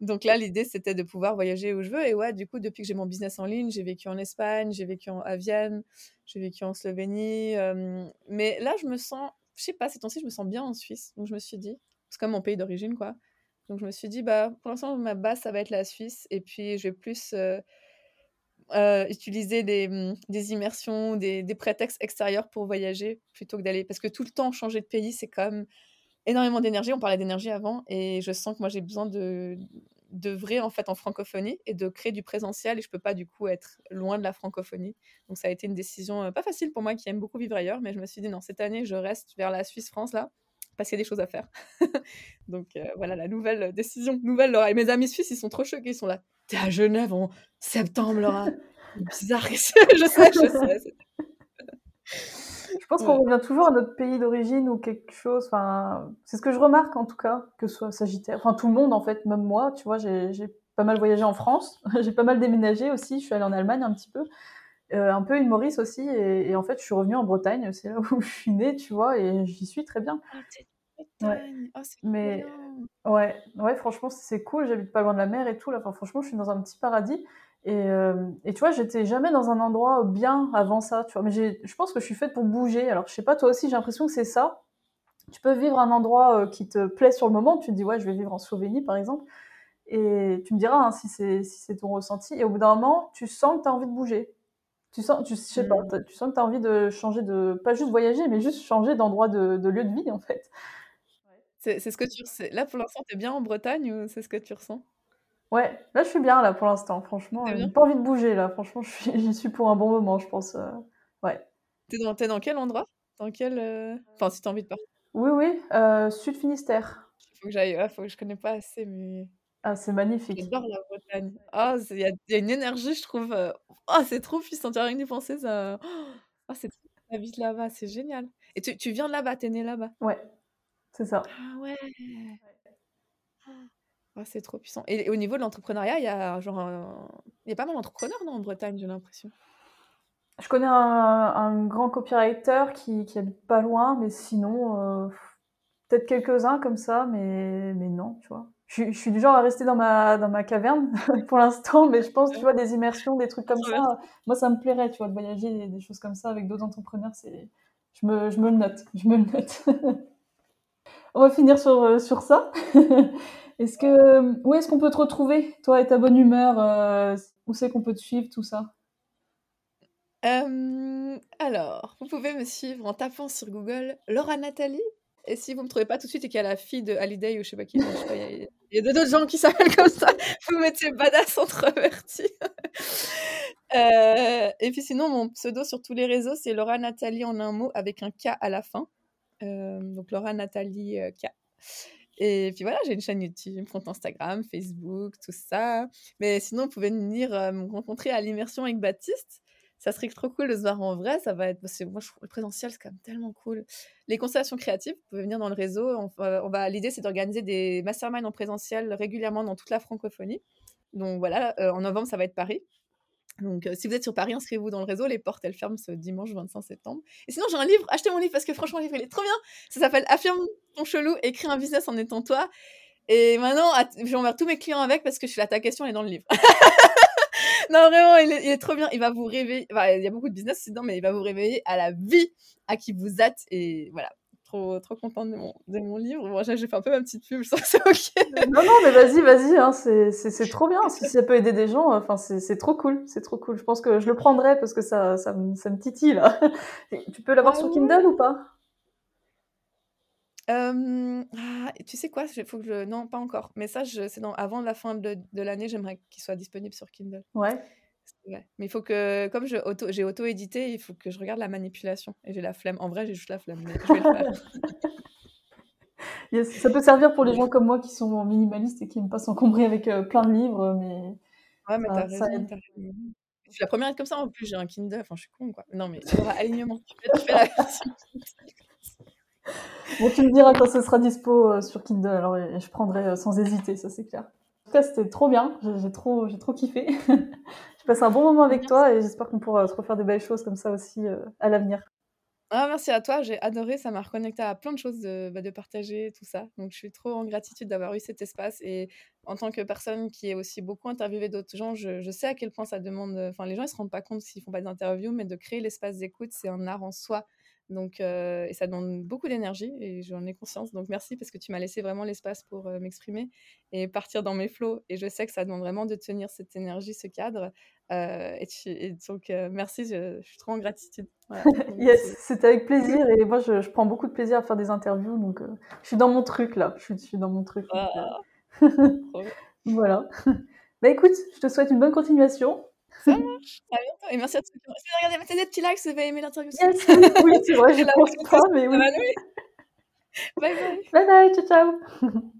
Donc là, l'idée, c'était de pouvoir voyager où je veux. Et ouais, du coup, depuis que j'ai mon business en ligne, j'ai vécu en Espagne, j'ai vécu à Vienne, j'ai vécu en Slovénie. mais là, je me sens, je sais pas, ces temps-ci, je me sens bien en Suisse. Donc je me suis dit, c'est comme mon pays d'origine, quoi. Donc je me suis dit, bah, pour l'instant, ma base, ça va être la Suisse. Et puis, je vais plus euh, euh, utiliser des, mmh, des immersions, des, des, prétextes extérieurs pour voyager plutôt que d'aller. Parce que tout le temps, changer de pays, c'est quand même énormément d'énergie. On parlait d'énergie avant. Et je sens que moi, j'ai besoin de d'œuvrer en fait en francophonie et de créer du présentiel et je peux pas du coup être loin de la francophonie donc ça a été une décision euh, pas facile pour moi qui aime beaucoup vivre ailleurs mais je me suis dit non cette année je reste vers la Suisse France là parce qu'il y a des choses à faire. Donc euh, voilà la nouvelle décision, nouvelle Laura. Et mes amis suisses, ils sont trop choqués, ils sont là. T'es à Genève en septembre, Laura. Bizarre, je sais, je sais. je pense qu'on revient toujours à notre pays d'origine ou quelque chose. Enfin, c'est ce que je remarque en tout cas, que ce soit Sagittaire. Enfin, tout le monde en fait, même moi, tu vois, j'ai pas mal voyagé en France, j'ai pas mal déménagé aussi. Je suis allée en Allemagne un petit peu. Euh, un peu une Maurice aussi, et, en fait, je suis revenue en Bretagne, c'est là où je suis née, tu vois, et j'y suis très bien. Ah, ouais. Oh, Mais ouais, ouais, franchement, c'est cool. J'habite pas loin de la mer et tout. Là, enfin, franchement, je suis dans un petit paradis. Et, euh, et tu vois, j'étais jamais dans un endroit bien avant ça, tu vois. Mais je pense que je suis faite pour bouger. Alors, je sais pas, toi aussi, j'ai l'impression que c'est ça. Tu peux vivre un endroit euh, qui te plaît sur le moment. Tu te dis, ouais, je vais vivre en Slovénie, par exemple. Et tu me diras hein, si c'est si ton ressenti. Et au bout d'un moment, tu sens que tu as envie de bouger. Tu sens, tu, sais pas, mmh. tu sens que tu as envie de changer de, pas juste voyager, mais juste changer d'endroit de, de, lieu de vie, en fait. C'est ce que tu ressens. Là, pour l'instant, tu es bien en Bretagne ou c'est ce que tu ressens? Ouais, là, je suis bien, là, pour l'instant, franchement. J'ai pas envie de bouger, là. Franchement, j'y suis pour un bon moment, je pense. Euh, ouais. T'es dans, es dans quel endroit? Dans quel... Euh, enfin, si t'as envie de partir? Oui, oui, euh, Sud Finistère. Faut que j'aille, ouais, faut que je connais pas assez, mais... Ah, c'est magnifique. J'adore la Bretagne. Ah, il y, a une énergie, je trouve. Ah, c'est trop puissant. Tu rien que penser, ça. Ah, c'est la vie là-bas, c'est génial. Et tu, tu viens de là-bas, t'es né là-bas? Ouais, c'est ça. Ah ouais. Ah, c'est trop puissant. Et, au niveau de l'entrepreneuriat, il y a genre, il y a pas mal d'entrepreneurs non, en Bretagne, j'ai l'impression? Je connais un, un grand copywriter qui, qui, habite pas loin, mais sinon, euh, peut-être quelques-uns comme ça, mais, mais non, tu vois je, suis du genre à rester dans ma, dans ma caverne pour l'instant, mais je pense, tu vois, des immersions, des trucs comme ça, moi, ça me plairait, tu vois, de voyager, des, choses comme ça avec d'autres entrepreneurs, c'est, je me, je me le note, je me le note. On va finir sur, euh, sur ça. est-ce que, où est-ce qu'on peut te retrouver, toi et ta bonne humeur euh, Où c'est qu'on peut te suivre, tout ça? Alors, vous pouvez me suivre en tapant sur Google Laura Nathalie et si vous me trouvez pas tout de suite et qu'il y a la fille de Hallyday ou je sais pas qui, il y a d'autres gens qui s'appellent comme ça, vous mettez badass introverti. euh, et puis sinon, mon pseudo sur tous les réseaux, c'est Laura Nathalie en un mot avec un K à la fin. Euh, donc Laura Nathalie euh, K. Et puis voilà, j'ai une chaîne YouTube, compte Instagram, Facebook, tout ça. Mais sinon, vous pouvez venir me rencontrer à l'immersion avec Baptiste ça serait trop cool de se voir en vrai. Ça va être, parce que moi, je trouve le présentiel, c'est quand même tellement cool. Les constellations créatives, vous pouvez venir dans le réseau. On, va, l'idée, c'est d'organiser des masterminds en présentiel régulièrement dans toute la francophonie. Donc voilà, euh, en novembre, ça va être Paris. Donc, euh, si vous êtes sur Paris, inscrivez-vous dans le réseau. Les portes, elles ferment ce dimanche 25 septembre. Et sinon, j'ai un livre. Achetez mon livre parce que franchement, le livre, il est trop bien. Ça s'appelle Affirme ton chelou, écris un business en étant toi. Et maintenant, j'enverrai tous mes clients avec parce que je suis là, ta question est dans le livre. non, vraiment, il est, trop bien. Il va vous réveiller. il y a beaucoup de business dedans, mais il va vous réveiller à la vie à qui vous êtes. Et voilà. Trop, trop contente de mon, de mon livre. Bon, j'ai fait un peu ma petite pub, je sens que c'est ok. non, non, mais vas-y, vas-y, hein, c'est trop bien. Si ça peut aider des gens, enfin, c'est trop cool. C'est trop cool. Je pense que je le prendrai parce que ça, ça, me, ça me titille, là. tu peux l'avoir sur Kindle ou pas? Ah, tu sais quoi? faut que je non, pas encore. Mais ça, c'est dans avant la fin de de l'année, j'aimerais qu'il soit disponible sur Kindle. Ouais. Mais il faut que comme je auto j'ai auto-édité, il faut que je regarde la manipulation et j'ai la flemme. En vrai, j'ai juste la flemme, mais je vais le faire. ça peut servir pour les gens comme moi qui sont minimalistes et qui aiment pas s'encombrer avec, euh, plein de livres, mais Ouais, mais t'as raison, Je suis la première à être comme ça, en plus, j'ai un Kindle, enfin, je suis con, quoi. Non, mais tu alignement. Tu fais la version Bon, tu me diras quand ce sera dispo euh, sur Kindle, alors je prendrai euh, sans hésiter, ça c'est clair. tout cas, c'était trop bien. J'ai trop, trop kiffé. J'ai passé un bon moment avec toi et j'espère qu'on pourra se refaire de belles choses comme ça aussi à l'avenir. Ah, merci à toi, j'ai adoré, ça m'a reconnecté à plein de choses de, bah, de partager tout ça. Donc je suis trop en gratitude d'avoir eu cet espace et en tant que personne qui est aussi beaucoup interviewé d'autres gens, je, sais à quel point ça demande, enfin les gens ils se rendent pas compte s'ils font pas d'interviews, mais de créer l'espace d'écoute, c'est un art en soi. Donc, euh, et ça demande beaucoup d'énergie et j'en ai conscience. Donc, merci parce que tu m'as laissé vraiment l'espace pour euh, m'exprimer et partir dans mes flots. Et je sais que ça demande vraiment de tenir cette énergie, ce cadre. Euh, et, donc, merci, je, suis trop en gratitude. yes, c'était avec plaisir. Et moi, je, prends beaucoup de plaisir à faire des interviews. Donc, je suis dans mon truc là. Je suis, dans mon truc. Ah. voilà. Bah écoute, je te souhaite une bonne continuation. Ça marche. À bientôt. Et merci à tous. Regardez, mettez des petits likes si vous avez aimé l'interview. Yes. oui, c'est vrai, je pense pas, mais oui. Bye bye. Bye bye, ciao ciao.